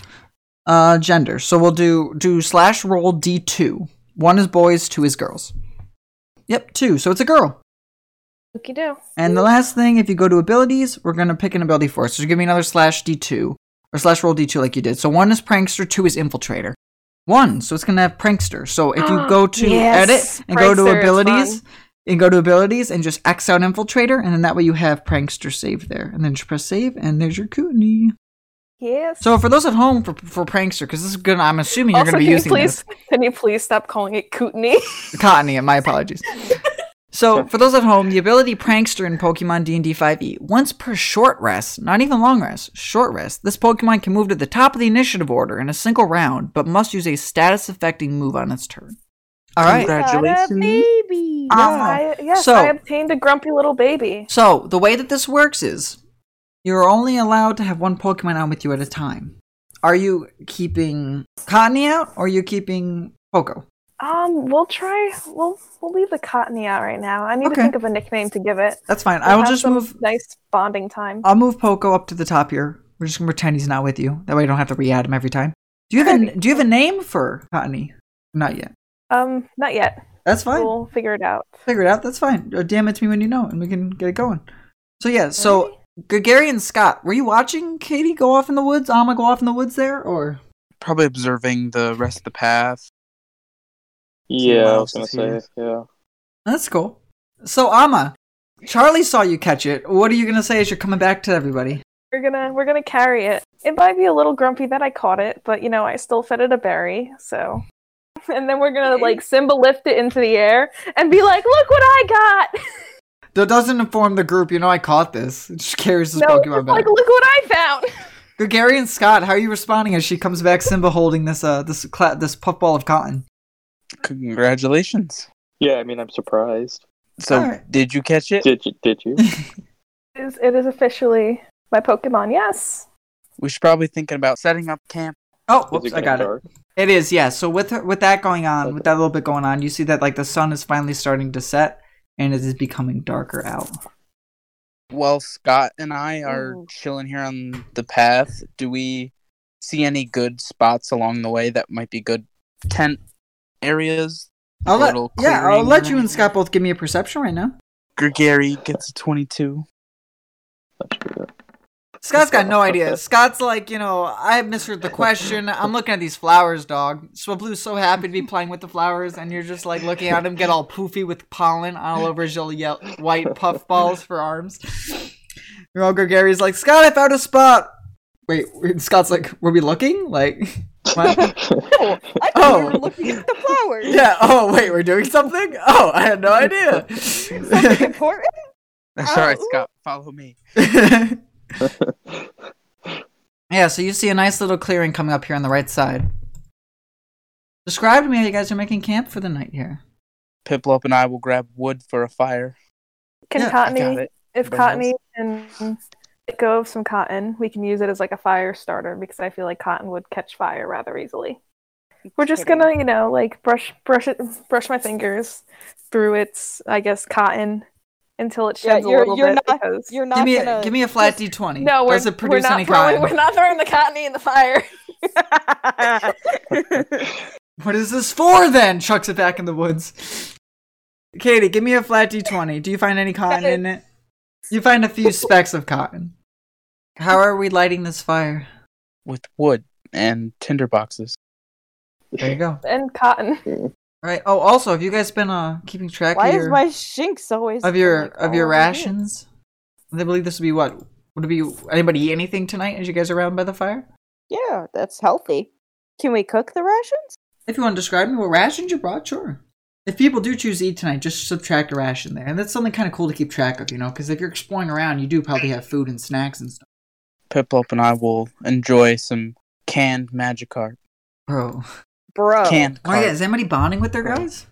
uh gender. So we'll do do slash roll d2. One is boys, two is girls. Yep, two. So it's a girl. Okie do. And the last thing, if you go to abilities, we're gonna pick an ability for us. So give me another slash d2 or slash roll d2 like you did. So one is prankster, two is infiltrator. One, so it's gonna have prankster. So if you go to Yes, edit and go to prankster abilities. And go to abilities and just X out infiltrator, and then that way you have prankster saved there, and then just press save, and there's your Kootenai. Yes. So for those at home for for prankster, because this is good, I'm assuming you're also, gonna be using please, this. Can you please stop calling it Kootenai? Cottonee, my apologies. So for those at home, the ability Prankster in Pokemon D&D 5e, E, once per short rest, not even long rest, short rest, this Pokemon can move to the top of the initiative order in a single round, but must use a status affecting move on its turn. All right. Congrats. Congratulations. Got a baby. Ah. I, yes, So- I obtained a grumpy little baby. So the way that this works is you're only allowed to have one Pokemon on with you at a time. Are you keeping Cottonee out or are you keeping Poco? Um, we'll try. We'll we'll leave the Cottonee out right now. I need Okay. to think of a nickname to give it. That's fine. We'll I will just move nice bonding time. I'll move Poco up to the top here. We're just gonna pretend he's not with you. That way I don't have to re-add him every time. Do you have a do you have a name for Cottonee? Not yet. Um, not yet. That's fine. We'll figure it out. Figure it out. That's fine. Or damn it to me when you know, and we can get it going. So yeah. So Gregory and Scott, were you watching Katie go off in the woods? Alma go off in the woods there, or Probably observing the rest of the path. Yeah, I was gonna say, yeah. That's cool. So Ama, Charlie saw you catch it. What are you gonna say as you're coming back to everybody? We're gonna we're gonna carry it. It might be a little grumpy that I caught it, but you know I still fed it a berry. So, and then we're gonna like Simba lift it into the air and be like, "Look what I got!" That doesn't inform the group. You know I caught this. It just carries this no, Pokemon just back. like, "Look what I found!" Gregarian Scott, how are you responding as she comes back? Simba holding this uh this cla- this puffball of cotton. Congratulations. Yeah, I mean, I'm surprised. So, Alright. did you catch it? Did you? Did you? It is, it is officially my Pokemon. Yes. We should probably thinking about setting up camp. Oh, whoops, I got getting it. Dark? It is, yeah. So with with that going on, with that little bit going on, you see that like the sun is finally starting to set, and it is becoming darker out. While Scott and I are Ooh. chilling here on the path, do we see any good spots along the way that might be good tent areas? I'll let yeah, I'll let or you and? Scott both give me a perception right now. Gregory gets a 22. That should be good. Scott's got no idea. Scott's like, you know, I misheard the question. I'm looking at these flowers, dog. Swablu's so happy to be playing with the flowers, and you're just like looking at him get all poofy with pollen all over his little white puff balls for arms. Your old Gregory's like, Scott, I found a spot. Wait, wait, Scott's like, were we looking? Like, what? Oh, I thought Oh. we were oh. looking at the flowers. yeah. Oh, wait, we're doing something. Oh, I had no idea. Something important? That's all right, Oh. Scott. Follow me. yeah. So you see a nice little clearing coming up here on the right side. Describe to me how you guys are making camp for the night here. Piplup and I will grab wood for a fire. Can Yeah, I I Cottonee, if Everybody Cottonee can let go of some cotton, we can use it as like a fire starter because I feel like cotton would catch fire rather easily. We're just gonna, you know, like brush brush it brush my fingers through its I guess cotton until it Yeah, sheds you're- a little you're bit not- because You're not Give me, gonna a, give me a flat d20. no, we're, Does it we're not any throwing cotton? we're not throwing the Cottonee in the fire. What is this for then? Chucks it back in the woods. Katie, give me a flat d20. Do you find any cotton in it? You find a few specks of cotton. How are we lighting this fire? with wood and tinder boxes. There you go. and cotton. All right. Oh, also, have you guys been uh keeping track Why of is your my Shinx always of your like, of your all over rations? I believe this would be what? Would it be anybody eat anything tonight as you guys are around by the fire? Yeah, that's healthy. Can we cook the rations? If you want to describe me what rations you brought, sure. If people do choose to eat tonight, just subtract a ration there, and that's something kind of cool to keep track of, you know. Because if you're exploring around, you do probably have food and snacks and stuff. Piplup and I will enjoy some canned Magikarp. Bro, Bro. Canned oh yeah, is anybody bonding with their guys?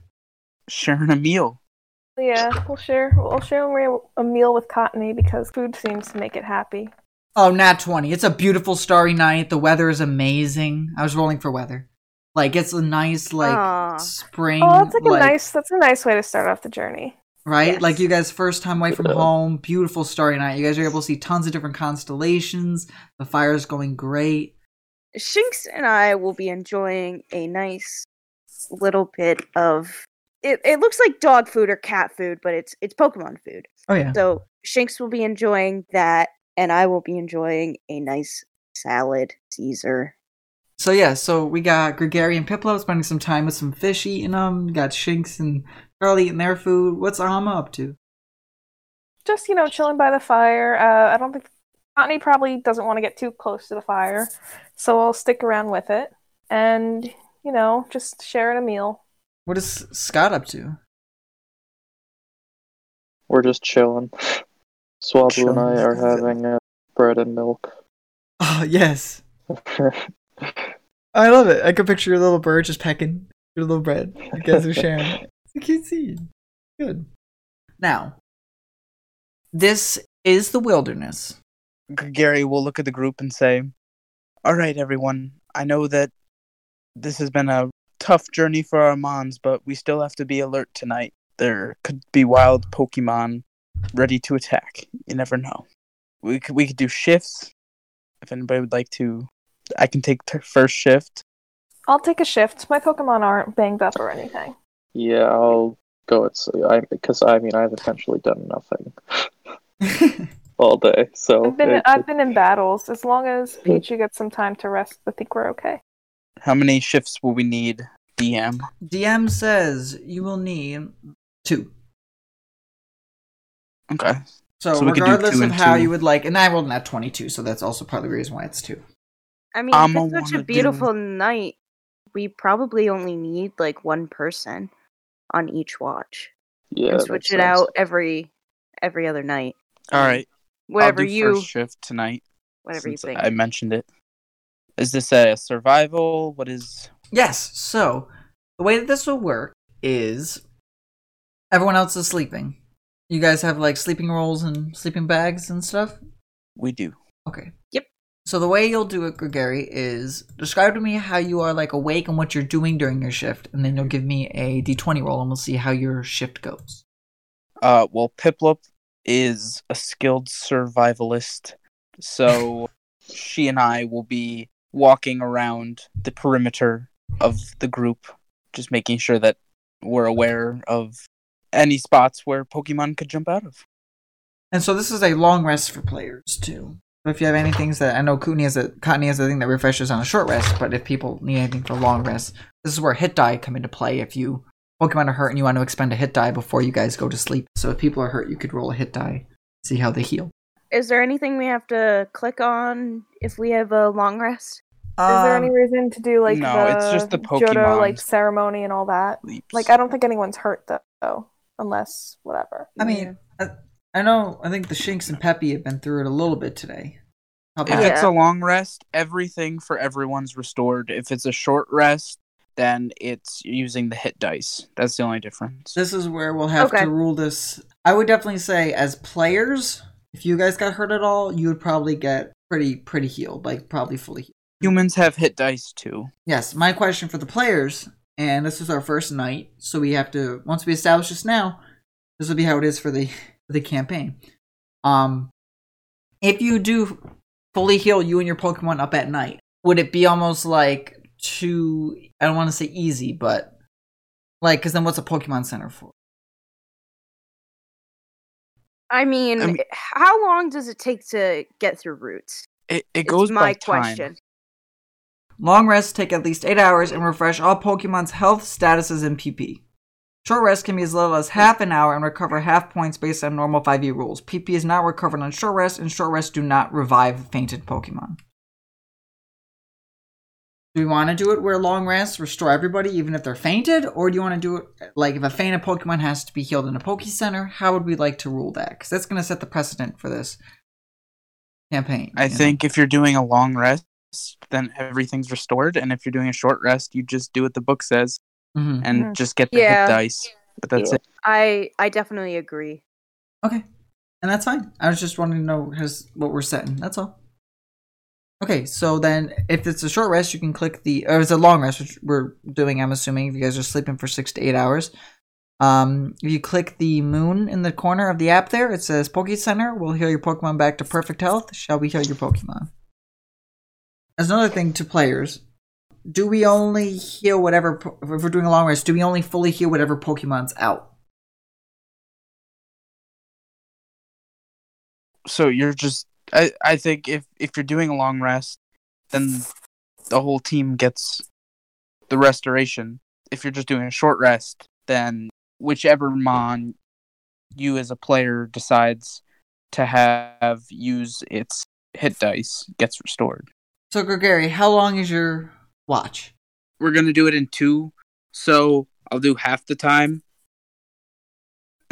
Sharing a meal. Yeah, we'll share we'll share a meal- a meal with Cottonee because food seems to make it happy. Oh, nat 20. It's a beautiful starry night. The weather is amazing. I was rolling for weather. Like, it's a nice, like, Aw. spring. Oh, that's like, like, a nice that's a nice way to start off the journey. Right? yes. Like, you guys' first time away from home. Beautiful starry night. You guys are able to see tons of different constellations. The fire's going great. Shinx and I will be enjoying a nice little bit of it, it looks like dog food or cat food, but it's it's Pokemon food. Oh, yeah. So Shinx will be enjoying that, and I will be enjoying a nice salad Caesar. So, yeah, so we got Gregory and Piplup spending some time with some fish eating them. Got Shinx and Charlie eating their food. What's Alma up to? Just you know, chilling by the fire. Uh, I don't think Cottonee probably doesn't want to get too close to the fire, so I'll stick around with it and you know just sharing a meal. What is Scott up to? We're just chilling. Swablu and I are having uh, bread and milk. Oh, yes. I love it. I can picture your little bird just pecking your little bread. You guys are sharing. it. It's a cute scene. Good. Now, this is the wilderness. Gary will look at the group and say, All right, everyone. I know that this has been a tough journey for our Mons, but we still have to be alert tonight. There could be wild Pokemon ready to attack. You never know. We could, we could do shifts. If anybody would like to, I can take t- first shift. I'll take a shift. My Pokemon aren't banged up or anything. yeah, I'll go at sleep. I because I mean I've essentially done nothing all day, so I've been it- I've been in battles. As long as Pichu gets some time to rest, I think we're okay. How many shifts will we need DM. DM says you will need two. Okay. So, So we could do regardless of how two. you would like, and I rolled at 22, so that's also part of the reason why it's two. I mean, I'ma it's such a wanna do- beautiful night, we probably only need like one person on each watch Yeah, and switch makes it out every every other night. All right. Whatever I'll do you, first shift tonight. whatever you since think. I mentioned it. Is this a survival? What is? Yes, so the way that this will work is everyone else is sleeping. You guys have like sleeping rolls and sleeping bags and stuff? We do. Okay. Yep. So the way you'll do it, Gregory, is describe to me how you are like awake and what you're doing during your shift, and then you'll give me a d20 roll and we'll see how your shift goes. Uh, well, Piplup is a skilled survivalist, so she and I will be walking around the perimeter of the group, just making sure that we're aware of any spots where Pokemon could jump out of. And so this is a long rest for players too. If you have any things that I know Courtney has a Courtney has a thing that refreshes on a short rest, but if people need anything for long rest, this is where hit die come into play. If you Pokemon are hurt and you want to expend a hit die before you guys go to sleep. So if people are hurt, you could roll a hit die, see how they heal. Is there anything we have to click on if we have a long rest? Is there any Um, reason to do like no, the, it's just the Johto like ceremony and all that? Leaps. Like I don't think anyone's hurt though, unless whatever. I mean, I, I know. I think the Shinx and Peppy have been through it a little bit today. If Yeah. it's a long rest, everything for everyone's restored. If it's a short rest, then it's using the hit dice. That's the only difference. this is where we'll have Okay. to rule this. I would definitely say, as players, if you guys got hurt at all, you would probably get pretty pretty healed, like probably fully healed. Humans have hit dice too. Yes, my question for the players, and this is our first night, so we have to once we establish this now, this will be how it is for the for the campaign. Um, if you do fully heal you and your Pokemon up at night, would it be almost like too? I don't want to say easy, but like, because then what's a Pokemon Center for? I mean, I mean- how long does it take to get through routes? It, it It's goes my by time. question. Long rests take at least 8 hours and refresh all Pokemon's health, statuses, and PP. Short rest can be as little as half an hour and recover half points based on normal 5e rules. PP is not recovered on short rest, and short rests do not revive fainted Pokemon. Do we want to do it where long rests restore everybody even if they're fainted? Or do you want to do it like if a fainted Pokemon has to be healed in a Poke Center? How would we like to rule that? Because that's going to set the precedent for this campaign. I you know? think if you're doing a long rest, then everything's restored, and if you're doing a short rest, you just do what the book says Mhm. and Mhm. just get the Yeah. hit dice. But that's Yeah. it. I I definitely agree. Okay. And that's fine. I was just wanting to know his, what we're setting. That's all. Okay, so then if it's a short rest, you can click the, or it's a long rest, which we're doing, I'm assuming, if you guys are sleeping for six to eight hours. Um, if you click the moon in the corner of the app there, it says Poke Center will heal your Pokemon back to perfect health. Shall we heal your Pokemon? As another thing to players, do we only heal whatever, if we're doing a long rest, do we only fully heal whatever Pokemon's out? So you're just. I, I think if if you're doing a long rest, then the whole team gets the restoration. If you're just doing a short rest, then whichever mon you as a player decides to have use its hit dice gets restored. So, Gregory, how long is your watch? We're gonna do it in two, so I'll do half the time,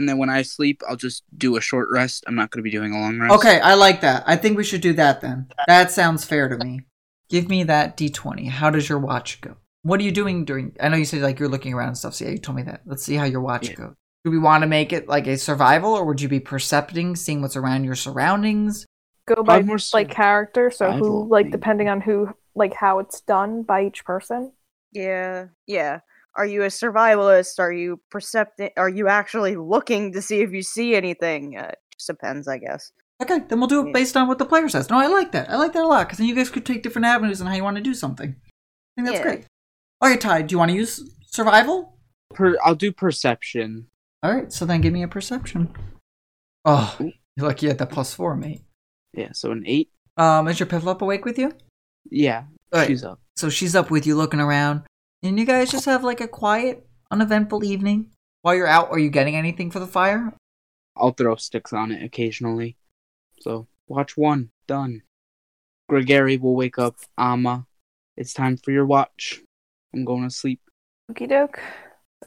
and then when I sleep, I'll just do a short rest. I'm not gonna be doing a long rest. Okay, I like that. I think we should do that then. That sounds fair to me. Give me that d20. How does your watch go? What are you doing during? I know you said like you're looking around and stuff. So yeah, you told me that. Let's see how your watch Yeah. goes. Do we want to make it like a survival, or would you be percepting, seeing what's around your surroundings? Go by I'm more like character, so who like maybe. depending on who like how it's done by each person. Yeah, yeah. Are you a survivalist? Are you percepting? Are you actually looking to see if you see anything? Uh, it just depends, I guess. Okay, then we'll do it based on what the player says. No, I like that. I like that a lot because then you guys could take different avenues on how you want to do something. I think that's Yeah. great. All right, Ty, do you want to use survival? Per- I'll do perception. All right, so then give me a perception. Oh, you're lucky you had that plus four, mate. Yeah, so an eight. Um, is your Piplup awake with you? Yeah, All right, she's up. so she's up with you looking around. And you guys just have like a quiet, uneventful evening. While you're out, are you getting anything for the fire? I'll throw sticks on it occasionally. So watch one done. Gregory will wake up. Ama, it's time for your watch. I'm going to sleep. Okie doke.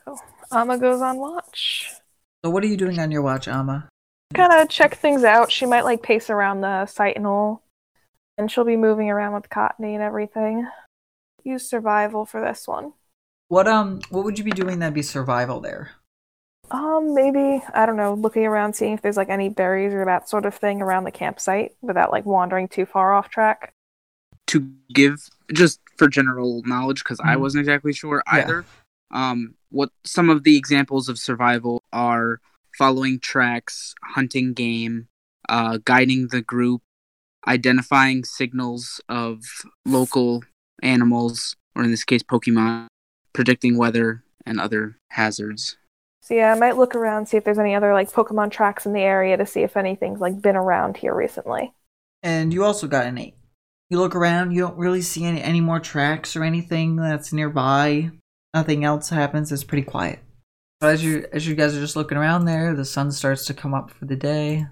So Ama goes on watch. So what are you doing on your watch, Ama? Kind of check things out. She might like pace around the Sentinel, and she'll be moving around with Cottonee and everything. Use survival for this one. What um what would you be doing that'd be survival there? Um, maybe I don't know, looking around, seeing if there's like any berries or that sort of thing around the campsite without like wandering too far off track. To give just for general knowledge, because I Mhm. wasn't exactly sure Yeah. either. Um, what some of the examples of survival are following tracks, hunting game, uh, guiding the group, identifying signals of local animals, or in this case, Pokemon, predicting weather and other hazards. So yeah, I might look around, see if there's any other like Pokemon tracks in the area to see if anything's like been around here recently. And you also got an eight. You look around, you don't really see any, any more tracks or anything that's nearby. Nothing else happens. It's pretty quiet. But as you as you guys are just looking around there, the sun starts to come up for the day.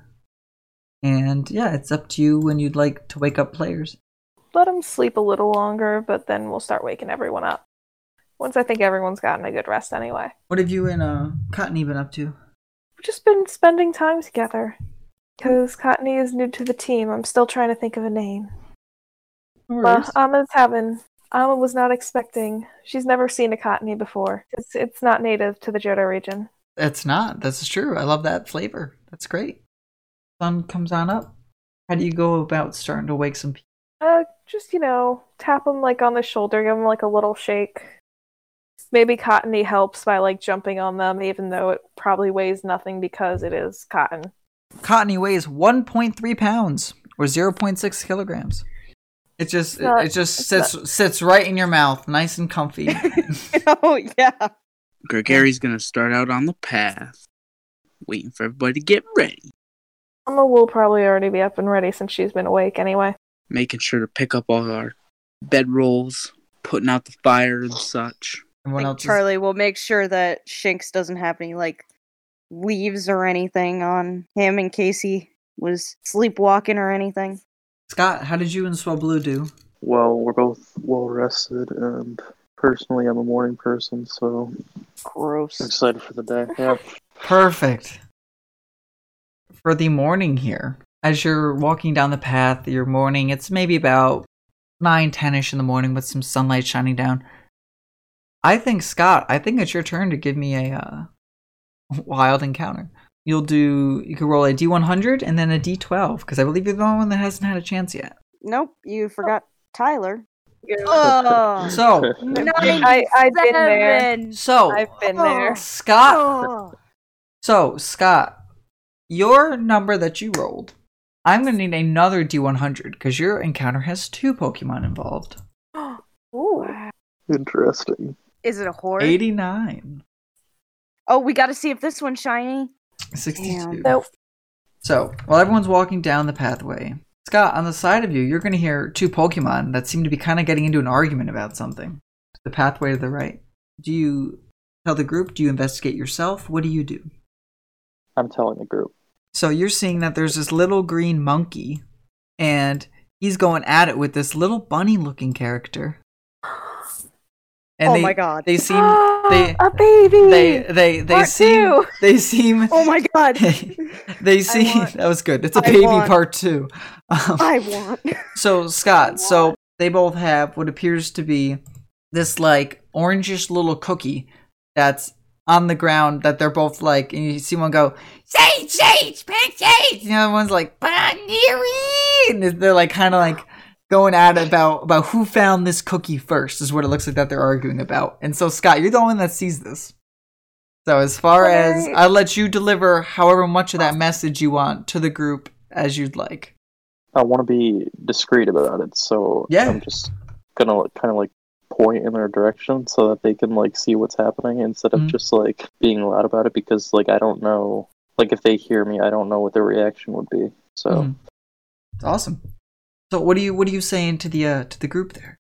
And yeah, it's up to you when you'd like to wake up players. Let them sleep a little longer, but then we'll start waking everyone up. Once I think everyone's gotten a good rest anyway. What have you and uh Cottonee been up to? We've just been spending time together. Because Cottonee is new to the team. I'm still trying to think of a name. Well, Ama's having. Ama was not expecting. She's never seen a Cottonee before. It's it's not native to the Johto region. It's not. That's true. I love that flavor. That's great. Sun comes on up. How do you go about starting to wake some people? Uh, just you know, tap him like on the shoulder, give him like a little shake. Maybe Cottonee helps by like jumping on them, even though it probably weighs nothing because it is cotton. Cottonee weighs 1.3 pounds or 0.6 kilograms. It just It's not- it just it's sits sits right in your mouth, nice and comfy. oh yeah. Gregory's gonna start out on the path, waiting for everybody to get ready, Ama will probably already be up and ready since she's been awake anyway. Making sure to pick up all our bed rolls, putting out the fire and such. Everyone think else is- Charlie will make sure that Shinx doesn't have any like leaves or anything on him in case he was sleepwalking or anything. Scott, how did you and Swablu do? Well, we're both well rested, and personally, I'm a morning person, so I'm Gross. excited for the day. Yeah. Perfect. For the morning here, as you're walking down the path, your morning, it's maybe about 9, 10 ish in the morning with some sunlight shining down. I think, Scott, I think it's your turn to give me a uh, wild encounter. You'll do, you can roll a d100 and then a d12, because I believe you're the only one that hasn't had a chance yet. Nope, you forgot Tyler. Oh, Oh, So, I, I've been there. so, I've been there. Scott, Oh. So, Scott, your number that you rolled, I'm going to need another D100 because your encounter has two Pokemon involved. Ooh. Interesting. Is it a horde? 89, Oh, we got to see if this one's shiny. 62. Damn. Nope. So, while everyone's walking down the pathway, Scott, on the side of you, you're going to hear two Pokemon that seem to be kind of getting into an argument about something. The pathway to the right. Do you tell the group? Do you investigate yourself? What do you do? I'm telling the group. So you're seeing that there's this little green monkey, and he's going at it with this little bunny-looking character. And oh they, my god. They seem they a baby. they they they Part seem two. they seem Oh my god. they seem want- that was good. It's a I baby want- part two. Um, I want. so Scott, so they both have what appears to be this like orangish little cookie that's on the ground that they're both like, and you see one go, Sage, Sage, pink Sage, and the other one's like, Buneary, and they're like kind of like going at it about about who found this cookie first is what it looks like that they're arguing about. And so Scott, you're the one that sees this. So as far as I'll let you deliver however much of that message you want to the group as you'd like. I want to be discreet about it, so Yeah. I'm just gonna kind of like point in their direction so that they can like see what's happening instead of Mhm. just like being loud about it because like I don't know like if they hear me I don't know what their reaction would be. So Mhm. It's awesome. So what are you what are you saying to the uh, to the group there?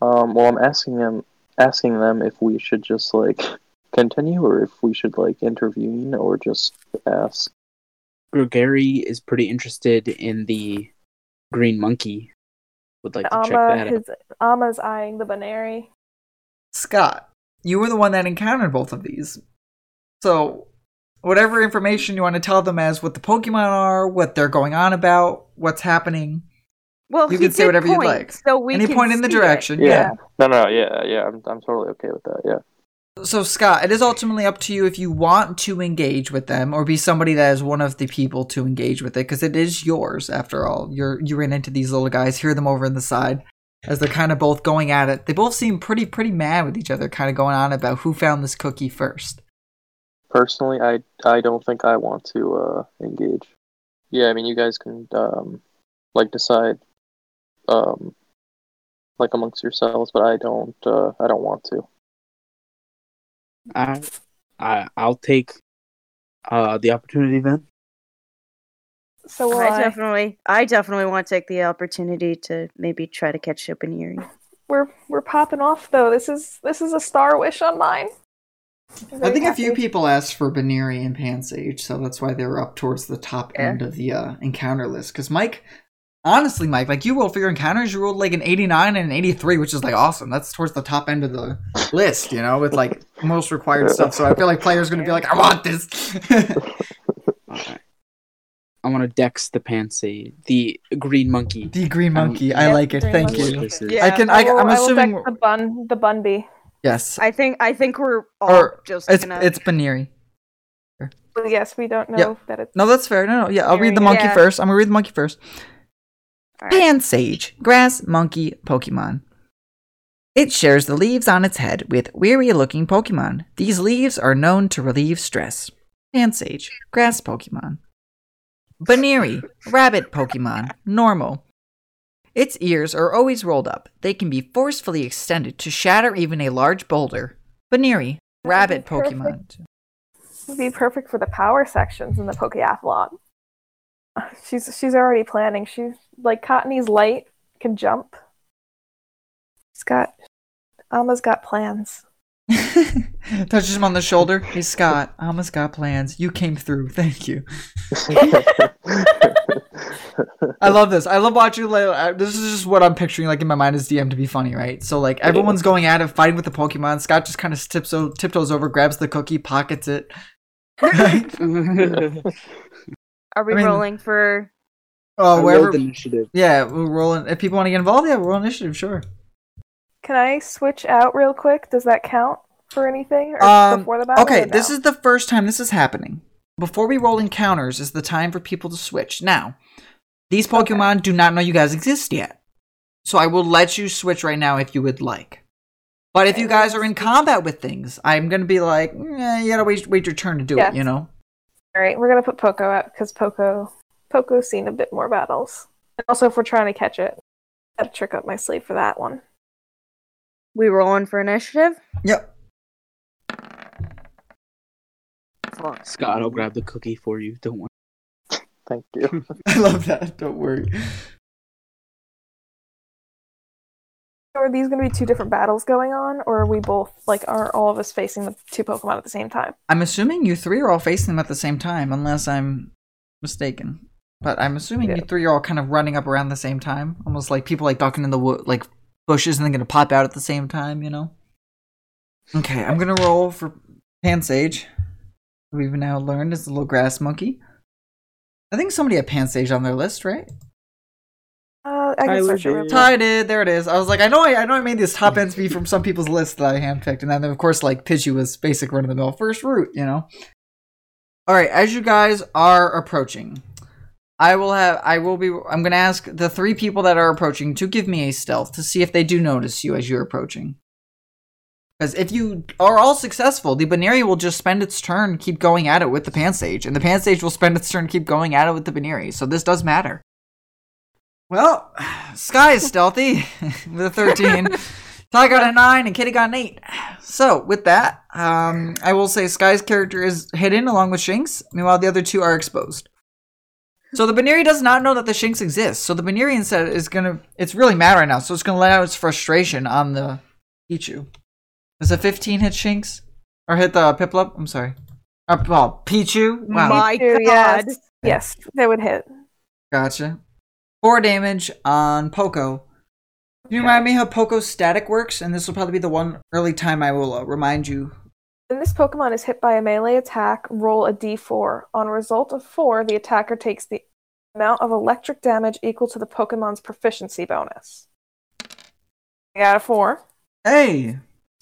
um well I'm asking them asking them if we should just like continue or if we should like intervene or just ask. Gregory is pretty interested in the green monkey. Would like to check Ama, that out. his Ama's eyeing the Buneary. Scott, you were the one that encountered both of these. So, whatever information you want to tell them as what the Pokemon are, what they're going on about, what's happening, Well, You can say did whatever you'd like. So we any can point in the direction. Yeah. yeah. No, no, yeah, yeah. I'm I'm totally okay with that. Yeah. So, Scott, it is ultimately up to you if you want to engage with them or be somebody that is one of the people to engage with it, because it is yours after all. You're you ran into these little guys, hear them over in the side as they're kind of both going at it. They both seem pretty pretty mad with each other, kind of going on about who found this cookie first. Personally, I I don't think I want to uh engage. Yeah, I mean, you guys can um like decide um like amongst yourselves, but I don't uh I don't want to. I, I I'll take uh the opportunity then. So will I I. definitely, I definitely want to take the opportunity to maybe try to catch up in Erie. We're we're popping off though. This is this is a star wish on mine. I'm I very think a few people asked for Buneary and Pansage, so that's why they were up towards the top Yeah. end of the uh, encounter list. Because Mike, honestly, Mike, like you rolled for your encounters, you rolled like an 89 and an 83, which is like awesome. That's towards the top end of the list, you know, with like most required stuff. So I feel like players are going to be like, I want this. Alright. I want to dex the pansy, the green monkey. the green Um, monkey, I yeah, like it. Thank monkey. you. Yeah. I can. I, I'm I assuming. deck the bun the bunby. Yes, I think, I think we're all Or just it's gonna. it's Buneary. Yes, we don't know Yep. that it's No, that's fair. No, no. Yeah, I'll read the monkey Yeah. first. I'm gonna read the monkey first. Pansage, grass monkey Pokemon. It shares the leaves on its head with weary looking Pokemon. These leaves are known to relieve stress. Pansage, grass Pokemon. Buneary, rabbit Pokemon, normal. Its ears are always rolled up. They can be forcefully extended to shatter even a large boulder. Buneary, rabbit. Pokemon. would be perfect for the power sections in the Pokeathlon. She's she's already planning. She's like Cottonee's light can jump. She's got Alma's got plans. Touches him on the shoulder. Hey Scott, Alma's got plans. You came through. Thank you. I love this. I love watching. Like, this is just what I'm picturing, like in my mind as DM to be funny, right? So like everyone's going at it, fighting with the Pokemon. Scott just kind of tipso- tiptoes over, grabs the cookie, pockets it. Are we I mean- rolling for? Oh, I wherever. initiative. Yeah, we're rolling. If people want to get involved, yeah, we're initiative. Sure. Can I switch out real quick? Does that count for anything? Or Um, before the battle? Okay, or this is the first time this is happening. Before we roll encounters is the time for people to switch. Now, these Okay. Pokemon do not know you guys exist yet. So I will let you switch right now if you would like. But if you guys are in combat with things, I'm gonna be like, eh, you gotta wait, wait your turn to do Yes. it, you know? All right, we're gonna put Poco out because Poco Poco's seen a bit more battles. And also, if we're trying to catch it, got a trick up my sleeve for that one. We rolling for initiative? Yep. Fuck. Scott, I'll grab the cookie for you. Don't worry. Thank you. I love that. Don't worry. So are these gonna be two different battles going on, or are we both like are all of us facing the two Pokemon at the same time? I'm assuming you three are all facing them at the same time, unless I'm mistaken. But I'm assuming Yeah. you three are all kind of running up around the same time, almost like people like ducking in the wood, like bushes, and then gonna pop out at the same time. You know? Okay, I'm gonna roll for Pansage. who We've now learned is the little grass monkey. I think somebody had Pansage on their list, right? Uh, I can Tyler search it real did. quick. Ty did. There it is. I was like, I know, I, I know, I made these top ends be from some people's list that I handpicked, and then of course, like Pidgey was basic run of the mill first route, you know. All right, as you guys are approaching, I will have, I will be, I'm gonna ask the three people that are approaching to give me a stealth to see if they do notice you as you're approaching. Because if you are all successful, the Buneary will just spend its turn keep going at it with the Pansage, and the Pansage will spend its turn keep going at it with the Buneary. So this does matter. Well, Sky is stealthy with a 13. Ty got a 9 and Kitty got an 8. So, with that, um, I will say Sky's character is hidden along with Shinx. Meanwhile, the other two are exposed. So the Buneary does not know that the Shinx exists. So the Buneary instead is gonna. It's really mad right now. So it's gonna let out its frustration on the Pichu. Does a 15 hit Shinx? Or hit the Piplup? I'm sorry. Uh, well, Pichu? Wow. My Pichu, God. Yes, yes, they would hit. Gotcha. Four damage on Poco. Can you Okay. remind me how Poco's static works? And this will probably be the one early time I will uh, remind you. When this Pokemon is hit by a melee attack, roll a d4. On a result of 4, the attacker takes the amount of electric damage equal to the Pokemon's proficiency bonus. I got a 4. Hey!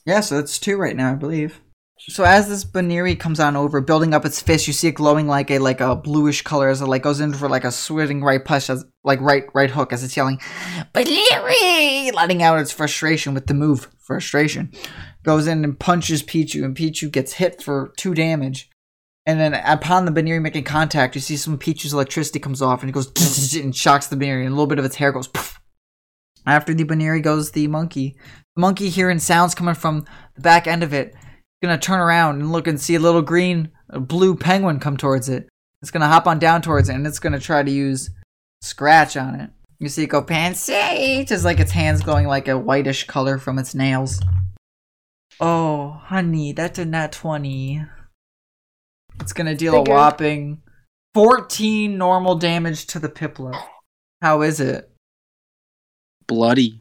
Yeah, so that's two right now, I believe. So as this Buneary comes on over, building up its fist, you see it glowing like a like a bluish color as it like goes in for like a switting right push as like right right hook as it's yelling Buneary letting out its frustration with the move. Frustration. Goes in and punches Pichu and Pichu gets hit for two damage. And then upon the Buneary making contact, you see some Pichu's electricity comes off and it goes and shocks the Buneary and a little bit of its hair goes poof. After the Buneary goes the monkey. The monkey hearing sounds coming from the back end of it gonna turn around and look and see a little green a blue penguin come towards it. It's gonna hop on down towards it and it's gonna try to use scratch on it. You see it go pansage just like its hands glowing like a whitish color from its nails. Oh honey that's a nat 20 it's gonna deal Figured. a whopping 14 normal damage to the piplup. How is it? Bloody.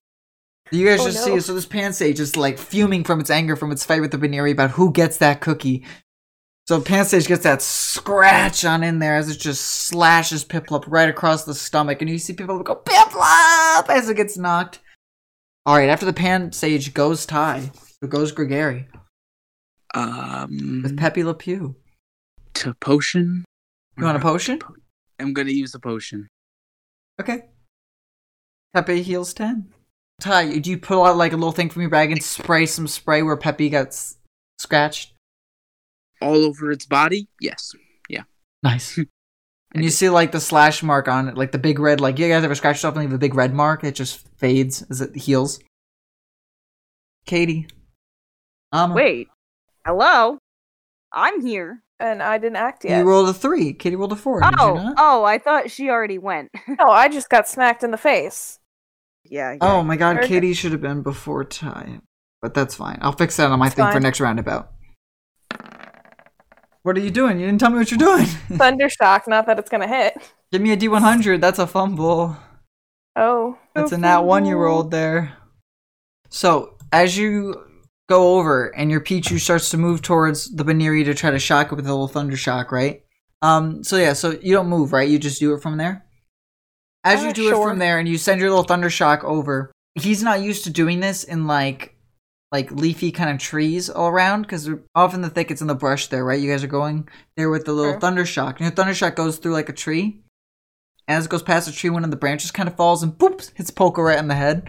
You guys Oh, just no. see, so this Pansage is like fuming from its anger from its fight with the Buneary about who gets that cookie. So Pansage gets that scratch on in there as it just slashes Piplup right across the stomach, and you see Piplup go Piplup as it gets knocked. All right, after the Pansage goes Ty, it goes Gregory Um, with Pepe Le Pew. to potion. You want a potion? I'm gonna use the potion. Okay. Pepe heals ten. Ty, do you pull out like a little thing from your bag and spray some spray where Pepe gets scratched? All over its body. Yes. Yeah. Nice. and you see like the slash mark on it, like the big red, like you guys ever scratch yourself and leave a big red mark? It just fades as it heals. Katie. Um, Wait. Hello? I'm here. And I didn't act yet. You rolled a three. Katie rolled a four. Did you Oh, not? oh, I thought she already went. No, I just got smacked in the face. Yeah, yeah. Oh my god. Katie should have been before Ty. But that's fine. I'll fix that on my It's thing for next roundabout. What are you doing? You didn't tell me what you're doing. Thundershock, not that it's gonna hit. Give me a D100. That's a fumble. Oh. That's a nat one year old there. So as you go over and your Pichu starts to move towards the Buneary to try to shock it with a little thunder shock, right? Um. So yeah. So you don't move, right? You just do it from there. As you Uh, do it from there, and you send your little thunder shock over. He's not used to doing this in like like leafy kind of trees all around because often the thickets in the brush there, right? You guys are going there with the little Sure. thunder shock, and your thunder shock goes through like a tree. As it goes past the tree, one of the branches kind of falls and boop hits Poco right in the head.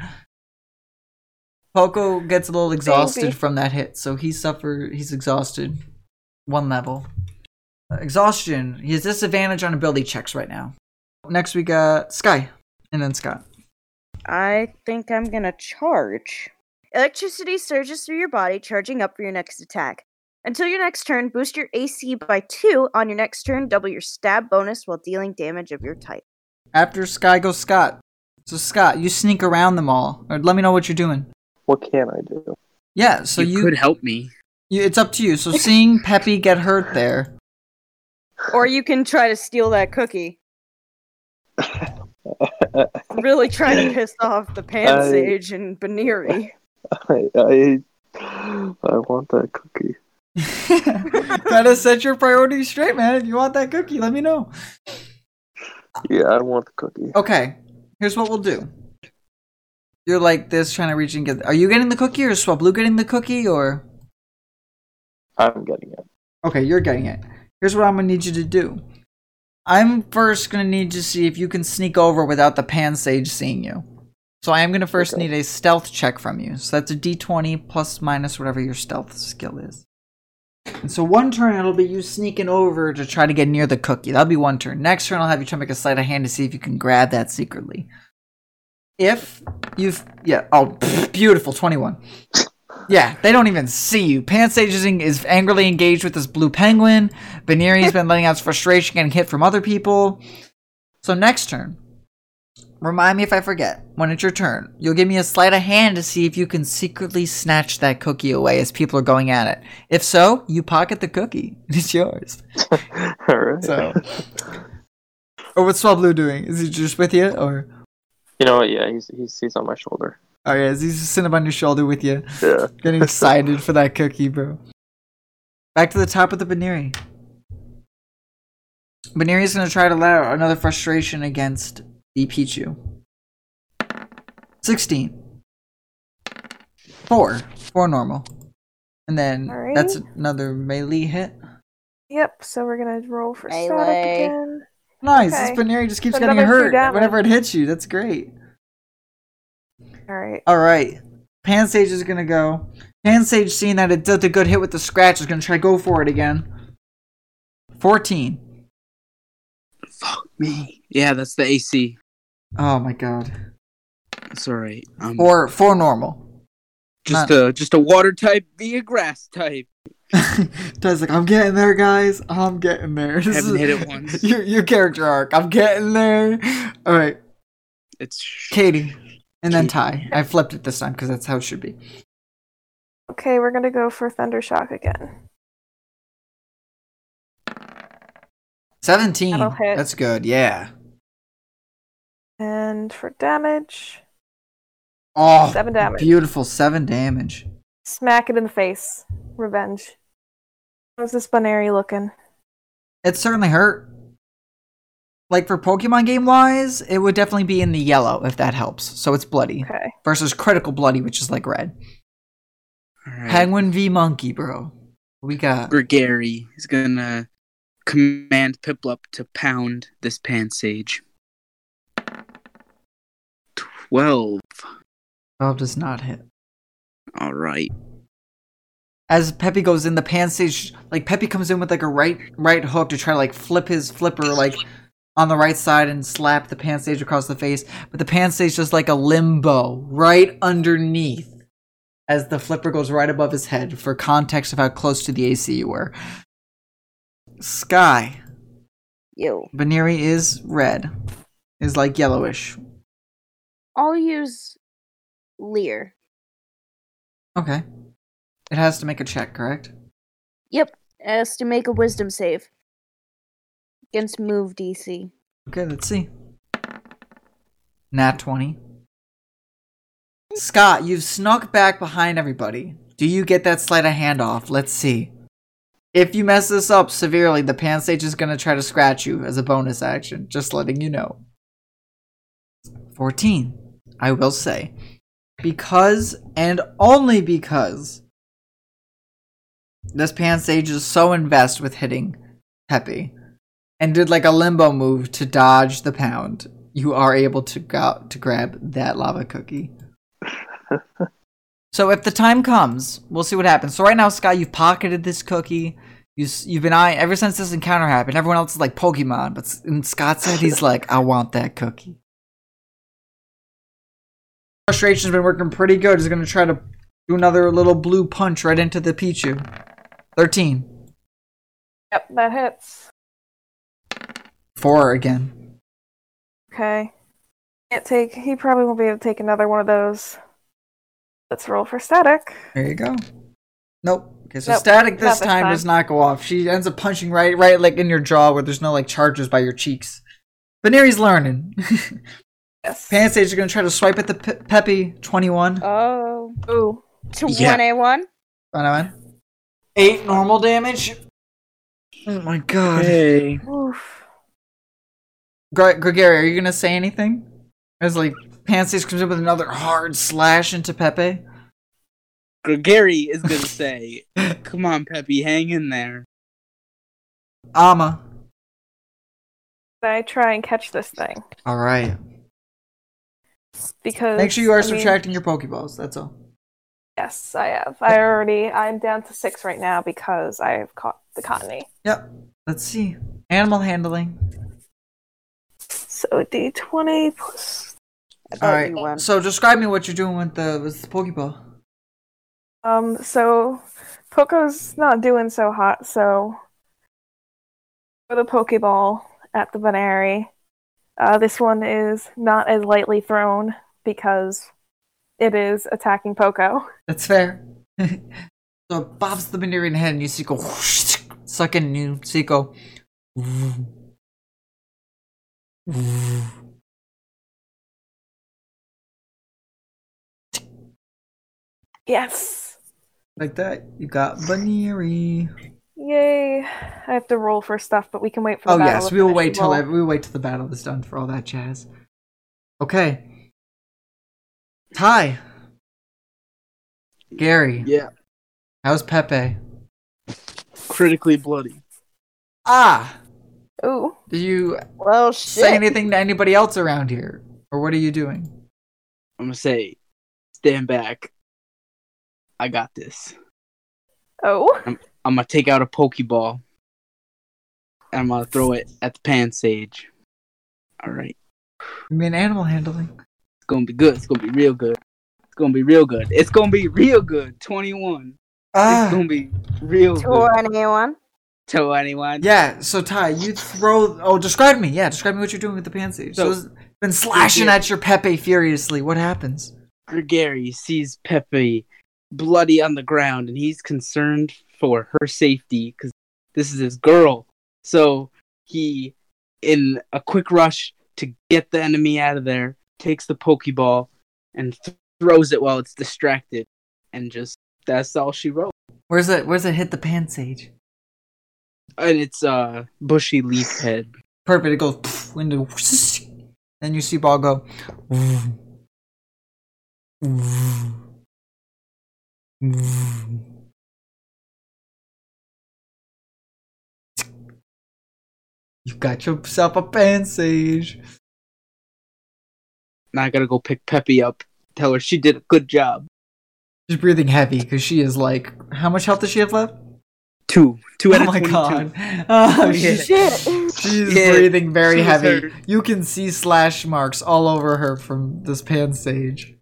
Poco gets a little exhausted Baby. from that hit, so he suffer. He's exhausted, one level. Exhaustion. He has disadvantage on ability checks right now. Next we got Sky, and then Scott. I think I'm gonna charge. Electricity surges through your body, charging up for your next attack. Until your next turn, boost your AC by 2. On your next turn, double your stab bonus while dealing damage of your type. After Sky goes Scott. So Scott, you sneak around them all, or let me know what you're doing. What can I do? Yeah, so you, you, could help me. you it's up to you. So seeing Peppy get hurt there, Or you can try to steal that cookie. Really trying to piss off the Pansage and Buneary. I, I I want that cookie. gotta set your priorities straight, man. If you want that cookie, let me know. Yeah, I want the cookie. Okay, here's what we'll do. You're like this, trying to reach and get. Are you getting the cookie, or is Swablu getting the cookie, or? I'm getting it. Okay, you're getting it. Here's what I'm gonna need you to do. I'm first gonna need to see if you can sneak over without the Pansage seeing you. So I am gonna first Okay. need a stealth check from you. So that's a D20 plus minus whatever your stealth skill is. And so one turn it'll be you sneaking over to try to get near the cookie. That'll be one turn. Next turn I'll have you try to make a sleight of hand to see if you can grab that secretly. If you've yeah, oh beautiful, 21. Yeah, they don't even see you. Pansage is, is angrily engaged with this blue penguin. Buneary's been letting out his frustration getting hit from other people. So next turn, Remind me if I forget. When it's your turn, you'll give me a sleight of hand to see if you can secretly snatch that cookie away as people are going at it. If so, you pocket the cookie. It's yours. All right. So- Or what's Swablu doing? Is he just with you, or? You know what? Yeah, he's he's he's on my shoulder. Oh yeah, is he just sitting up on your shoulder with you, Yeah. getting excited for that cookie, bro? Back to the top of the Buneary. is gonna try to let out another frustration against the Pichu. 16. 4. 4 normal. And then Alrighty. that's another melee hit. Yep. So we're gonna roll for static again. Nice, Okay. this Buneary just keeps So getting hurt whenever it hits you. That's great. All right. Alright. Pan Pansage is gonna go. Pan Pansage, seeing that it did a good hit with the scratch, is gonna try to go for it again. 14. Fuck me. Yeah, that's the AC. Oh my god. It's alright. Um, Four, four normal. just a just a water type be a grass type. Does like I'm getting there, guys. I'm getting there. This Haven't is- hit it once. Your your character arc. I'm getting there. All right, It's Katie, and then tie. I flipped it this time because that's how it should be. Okay, we're gonna go for Thundershock again. Seventeen. That'll hit. That's good. Yeah. And for damage, Oh, seven damage. beautiful. Seven damage. Smack it in the face. Revenge. How's this Buneary looking? It certainly hurt. Like for Pokemon game wise, it would definitely be in the yellow if that helps. So it's bloody Okay. versus critical bloody, which is like red. alright. Penguin v Monkey, bro. We got Gregory is gonna command Piplup to pound this Pansage. Twelve. twelve does not hit. Alright. as Peppy goes in, the Pansage like Peppy comes in with like a right right hook to try to like flip his flipper like on the right side and slap the Pansage across the face, but the Pansage just like a limbo right underneath as the flipper goes right above his head for context of how close to the AC you were. Sky. You. Buneary is red. Is like yellowish. I'll use Leer. Okay. It has to make a check, correct? Yep. Has to make a wisdom save. Against move DC. Okay, let's see. Nat 20. Scott, you've snuck back behind everybody. Do you get that sleight of hand off? Let's see. If you mess this up severely, the Pansage is gonna try to scratch you as a bonus action. Just letting you know. 14. I will say. Because, and only because, this Pansage is so invested with hitting Peppy and did like a limbo move to dodge the pound, you are able to go to grab that lava cookie. so if the time comes, we'll see what happens. So right now, Sky, you've pocketed this cookie. You, you've been eyeing ever since this encounter happened. Everyone else is like Pokemon, but s- and Scott said he's like, I want that cookie. Frustration's been working pretty good. He's gonna try to do another little blue punch right into the Pichu. Thirteen. Yep, that hits. Four again. Okay. Can't take. He probably won't be able to take another one of those. Let's roll for static. There you go. Nope. Okay, so Nope, static this this time, time. does not go off. She ends up punching right, right, like in your jaw where there's no like charges by your cheeks. But Neri's learning. Yes. Pansage is gonna try to swipe at the Pe- Peppy twenty-one. Oh. Ooh. To Yeah. 1A1? Twenty-one. Eight normal damage. Oh my god. Hey. Oof. Gre- Gregory, are you gonna say anything? As like Pansage comes in with another hard slash into Pepe. Gregory is gonna say, "Come on, Pepe, hang in there." Ama. I try and catch this thing All right. because Make sure you are I mean, subtracting your Pokeballs. That's all. yes, I have. I already. I'm down to six right now because I have caught the Cottonee. Yep. Let's see. Animal handling. So D twenty plus. I All thought right. you won. So describe me what you're doing with the with the Pokeball. Um. So Poco's not doing so hot. So for the Pokeball at the Buneary, Uh, this one is not as lightly thrown because it is attacking Poco. That's fair. so bobs the Buneary in head, and you see it go whoosh, suck in, and you see it go. Yes! Like that. You got Buneary. Yay! I have to roll for stuff, but we can wait for the Oh battle yes, we will wait till roll. we will wait till the battle is done for all that jazz. Okay. Ty. Gary. Yeah. How's Pepe? Critically bloody. Ah! Ooh. Did you Well, say anything to anybody else around here? Or what are you doing? I'm gonna say, stand back. I got this. Oh. I'm gonna take out a Pokeball. And I'm gonna throw it at the Pansage. Alright. You mean animal handling? It's gonna be good. It's gonna be real good. It's gonna be real good. It's gonna be real good. 21. Ah. It's gonna be real To good. anyone? To anyone. Yeah, so Ty, you throw. Oh, describe me. Yeah, describe me what you're doing with the pansage. So, So- it's been slashing at your Pepe furiously. What happens? Gregory sees Pepe bloody on the ground and he's concerned for her safety because this is his girl. So he, in a quick rush to get the enemy out of there, takes the Pokeball and th- throws it while it's distracted. And just, that's all she wrote. Where's it? Where's it hit the pansage? And it's uh bushy leaf head. Perfect. It goes poof, into. Then you see ball go. You got yourself a pansage. Now I gotta go pick Peppy up. Tell her she did a good job. She's breathing heavy because she is like, how much health does she have left? Two. Two out oh of my 22. god. Oh, Yeah. Shit. She's Yeah, breathing very she heavy. hurt. You can see slash marks all over her from this Pansage.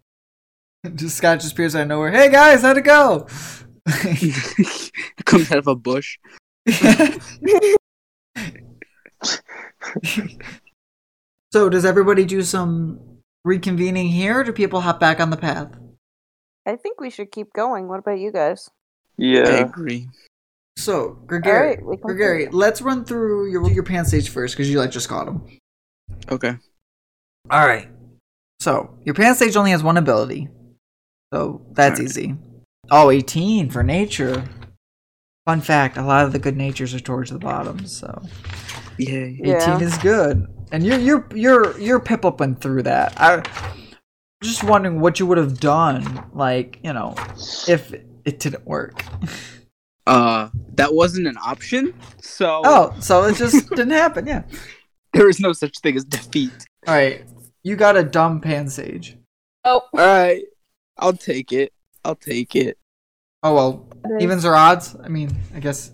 Just Scott just appears out of nowhere. Hey guys, how'd it go? it comes out of a bush. so does everybody do some reconvening here or do people hop back on the path? I think we should keep going. What about you guys? Yeah. I agree. So, Gregory, Alright, we can Gregory, let's run through your your Pansage first because you like just got him. Okay. All right. So your Pansage only has one ability, so that's Alright. easy. Oh, 18 for nature. Fun fact: a lot of the good natures are towards the bottom, so Yay. 18 Yeah. is good. And your your your your Piplup went through that. I just wondering what you would have done, like you know, if it didn't work. Uh, that wasn't an option, so Oh, so it just didn't happen. Yeah. there is no such thing as defeat. All right. You got a dumb Pansage. Oh. All right, I'll take it. I'll take it. Oh well, That is- evens or odds? I mean, I guess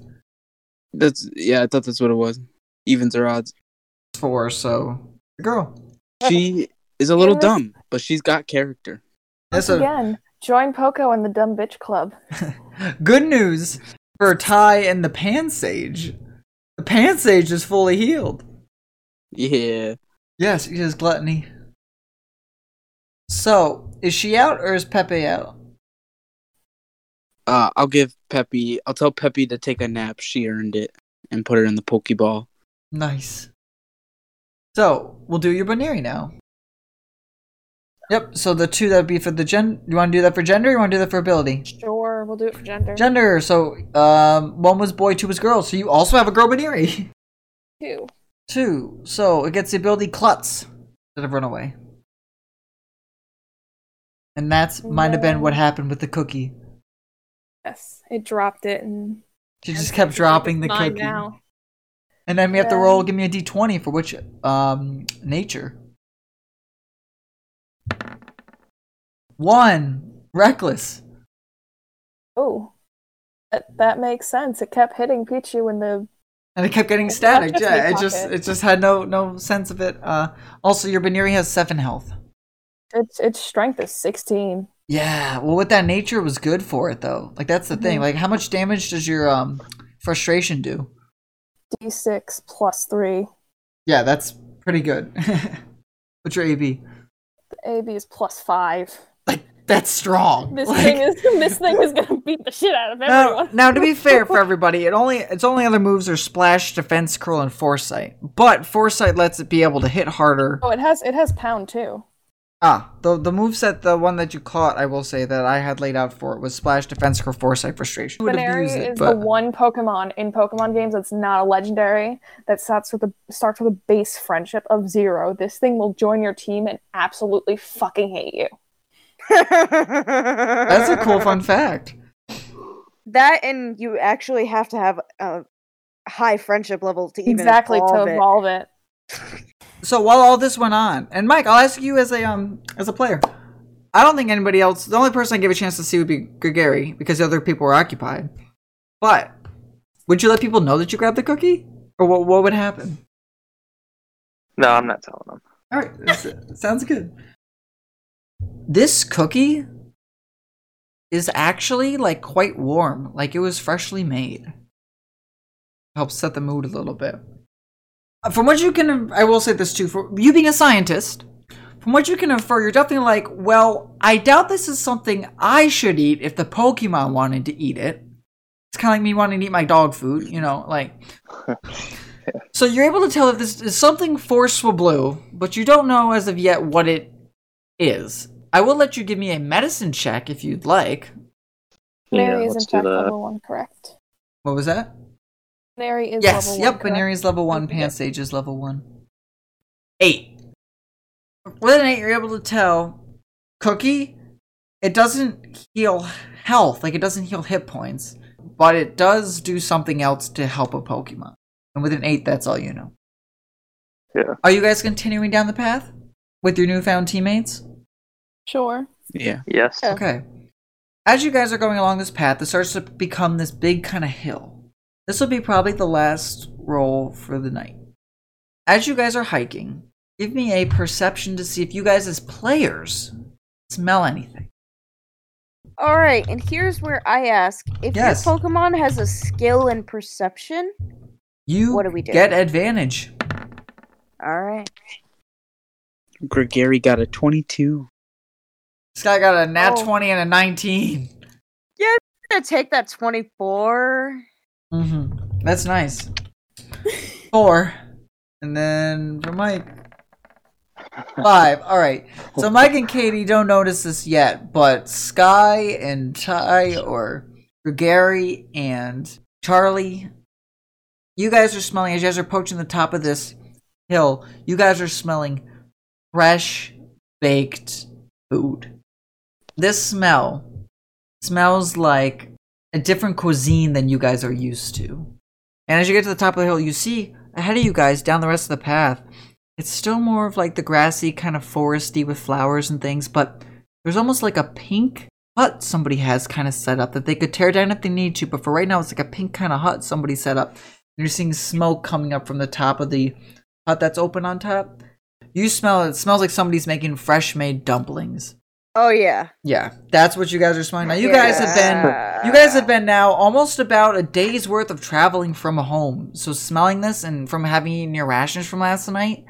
That's yeah. I thought that's what it was. Evens or odds. four. So the girl. She is a little Yes. dumb, but she's got character. Once That's a again, join Poco in the Dumb Bitch Club. good news for Ty and the Pansage. The Pansage is fully healed. Yeah. Yes, it is gluttony. So, is she out or is Pepe out? Uh, I'll give Pepe. I'll tell Pepe to take a nap. She earned it, and put her in the Pokeball. Nice. So, we'll do your Buneary now. Yep, so the two that would be for the gen. You want to do that for gender or you want to do that for ability? Sure, we'll do it for gender. Gender, so um, one was boy, two was girl. So you also have a girl Buneary. Two. Two. So it gets the ability Klutz instead of Runaway. And that's might have been what happened with the cookie. Yes, it dropped it and She just kept dropping the cookie. now. And then we have to roll. Give me a d20 for which um nature. One reckless. Oh, that, that makes sense. It kept hitting Pichu in the. And it kept getting static. Yeah, it just it just had no no sense of it. Uh, also, your Buneary has seven health. Its its strength is sixteen. Yeah, well, with that nature was good for it though. Like that's the thing. Mhm. Like, how much damage does your um frustration do? D six plus three. Yeah, that's Pretty good. What's your AB? The AB is plus five. Like that's strong. This Like- thing is this thing is gonna beat the shit out of everyone. now, to be fair for everybody, it only its only other moves are splash, defense, curl, and foresight. But foresight lets it be able to hit harder. Oh, it has it has pound too. Ah, the the moveset, the one that you caught, I will say that I had laid out for it was splash, defense, curl, foresight, frustration. Would have it, is but the one Pokemon in Pokemon games that's not a legendary that starts with a starts with a base friendship of zero. This thing will join your team and absolutely fucking hate you. That's a cool fun fact. That and you actually have to have a high friendship level to even exactly evolve to evolve it. So while all this went on, and Mike, I'll ask you as a um as a player. I don't think anybody else. The only person I gave a chance to see would be Gregory because the other people were occupied. But would you let people know that you grabbed the cookie, or what? What would happen? No, I'm not telling them. All right, sounds good. This cookie is actually like quite warm, like it was freshly made. Helps set the mood a little bit. Uh, From what you can, I will say this too: for you being a scientist, from what you can infer, you're definitely like, well, I doubt this is something I should eat if the Pokemon wanted to eat it. It's kind of like me wanting to eat my dog food, you know, like. So you're able to tell that this is something for Swablu, but you don't know as of yet what it is. I will let you give me a medicine check if you'd like. Mary yeah, is in fact that. level one, correct? What was that? Mary is yes, level yep, one. correct? Buneary's level one, Okay. Pansage is level one. Eight. With an eight, you're able to tell Cookie, it doesn't heal health, like it doesn't heal hit points, but it does do something else to help a Pokemon. And with an eight, that's all you know. Yeah. Are you guys continuing down the path with your newfound teammates? Sure. Yeah. Yes. Okay. As you guys are going along this path, it starts to become this big kind of hill. This will be probably the last roll for the night. As you guys are hiking, give me a perception to see if you guys, as players, smell anything. All right, and here's where I ask: If Yes. your Pokemon has a skill in perception, You What do we do? get advantage. all right. Gregory got a 22. This guy got a nat Oh. 20 and a 19. Yeah, I'm gonna take that twenty-four. Mm-hmm. That's nice. Four. And then for Mike, five. All right. So Mike and Katie don't notice this yet, but Sky and Ty or Gary and Charlie, you guys are smelling as you guys are approaching the top of this hill. You guys are smelling fresh baked food. This smell smells like a different cuisine than you guys are used to. And as you get to the top of the hill, you see ahead of you guys down the rest of the path, it's still more of like the grassy kind of foresty with flowers and things, but there's almost like a pink hut somebody has kind of set up that they could tear down if they need to, but for right now it's like a pink kind of hut somebody set up. And you're seeing smoke coming up from the top of the hut that's open on top. You smell it, it smells like somebody's making fresh made dumplings. Oh yeah. Yeah, that's what you guys are smelling. Now you guys have been you guys have been now almost about a day's worth of traveling from home. So smelling this and from having eaten your rations from last night.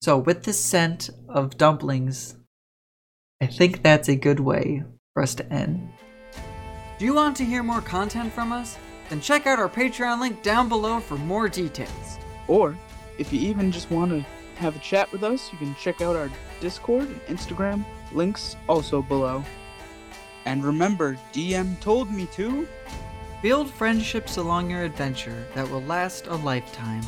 So with the scent of dumplings, I think that's a good way for us to end. Do you want to hear more content from us? Then check out our Patreon link down below for more details. Or if you even just want to have a chat with us, you can check out our Discord and Instagram. Links also below. And remember, DM told me to. Build friendships along your adventure that will last a lifetime.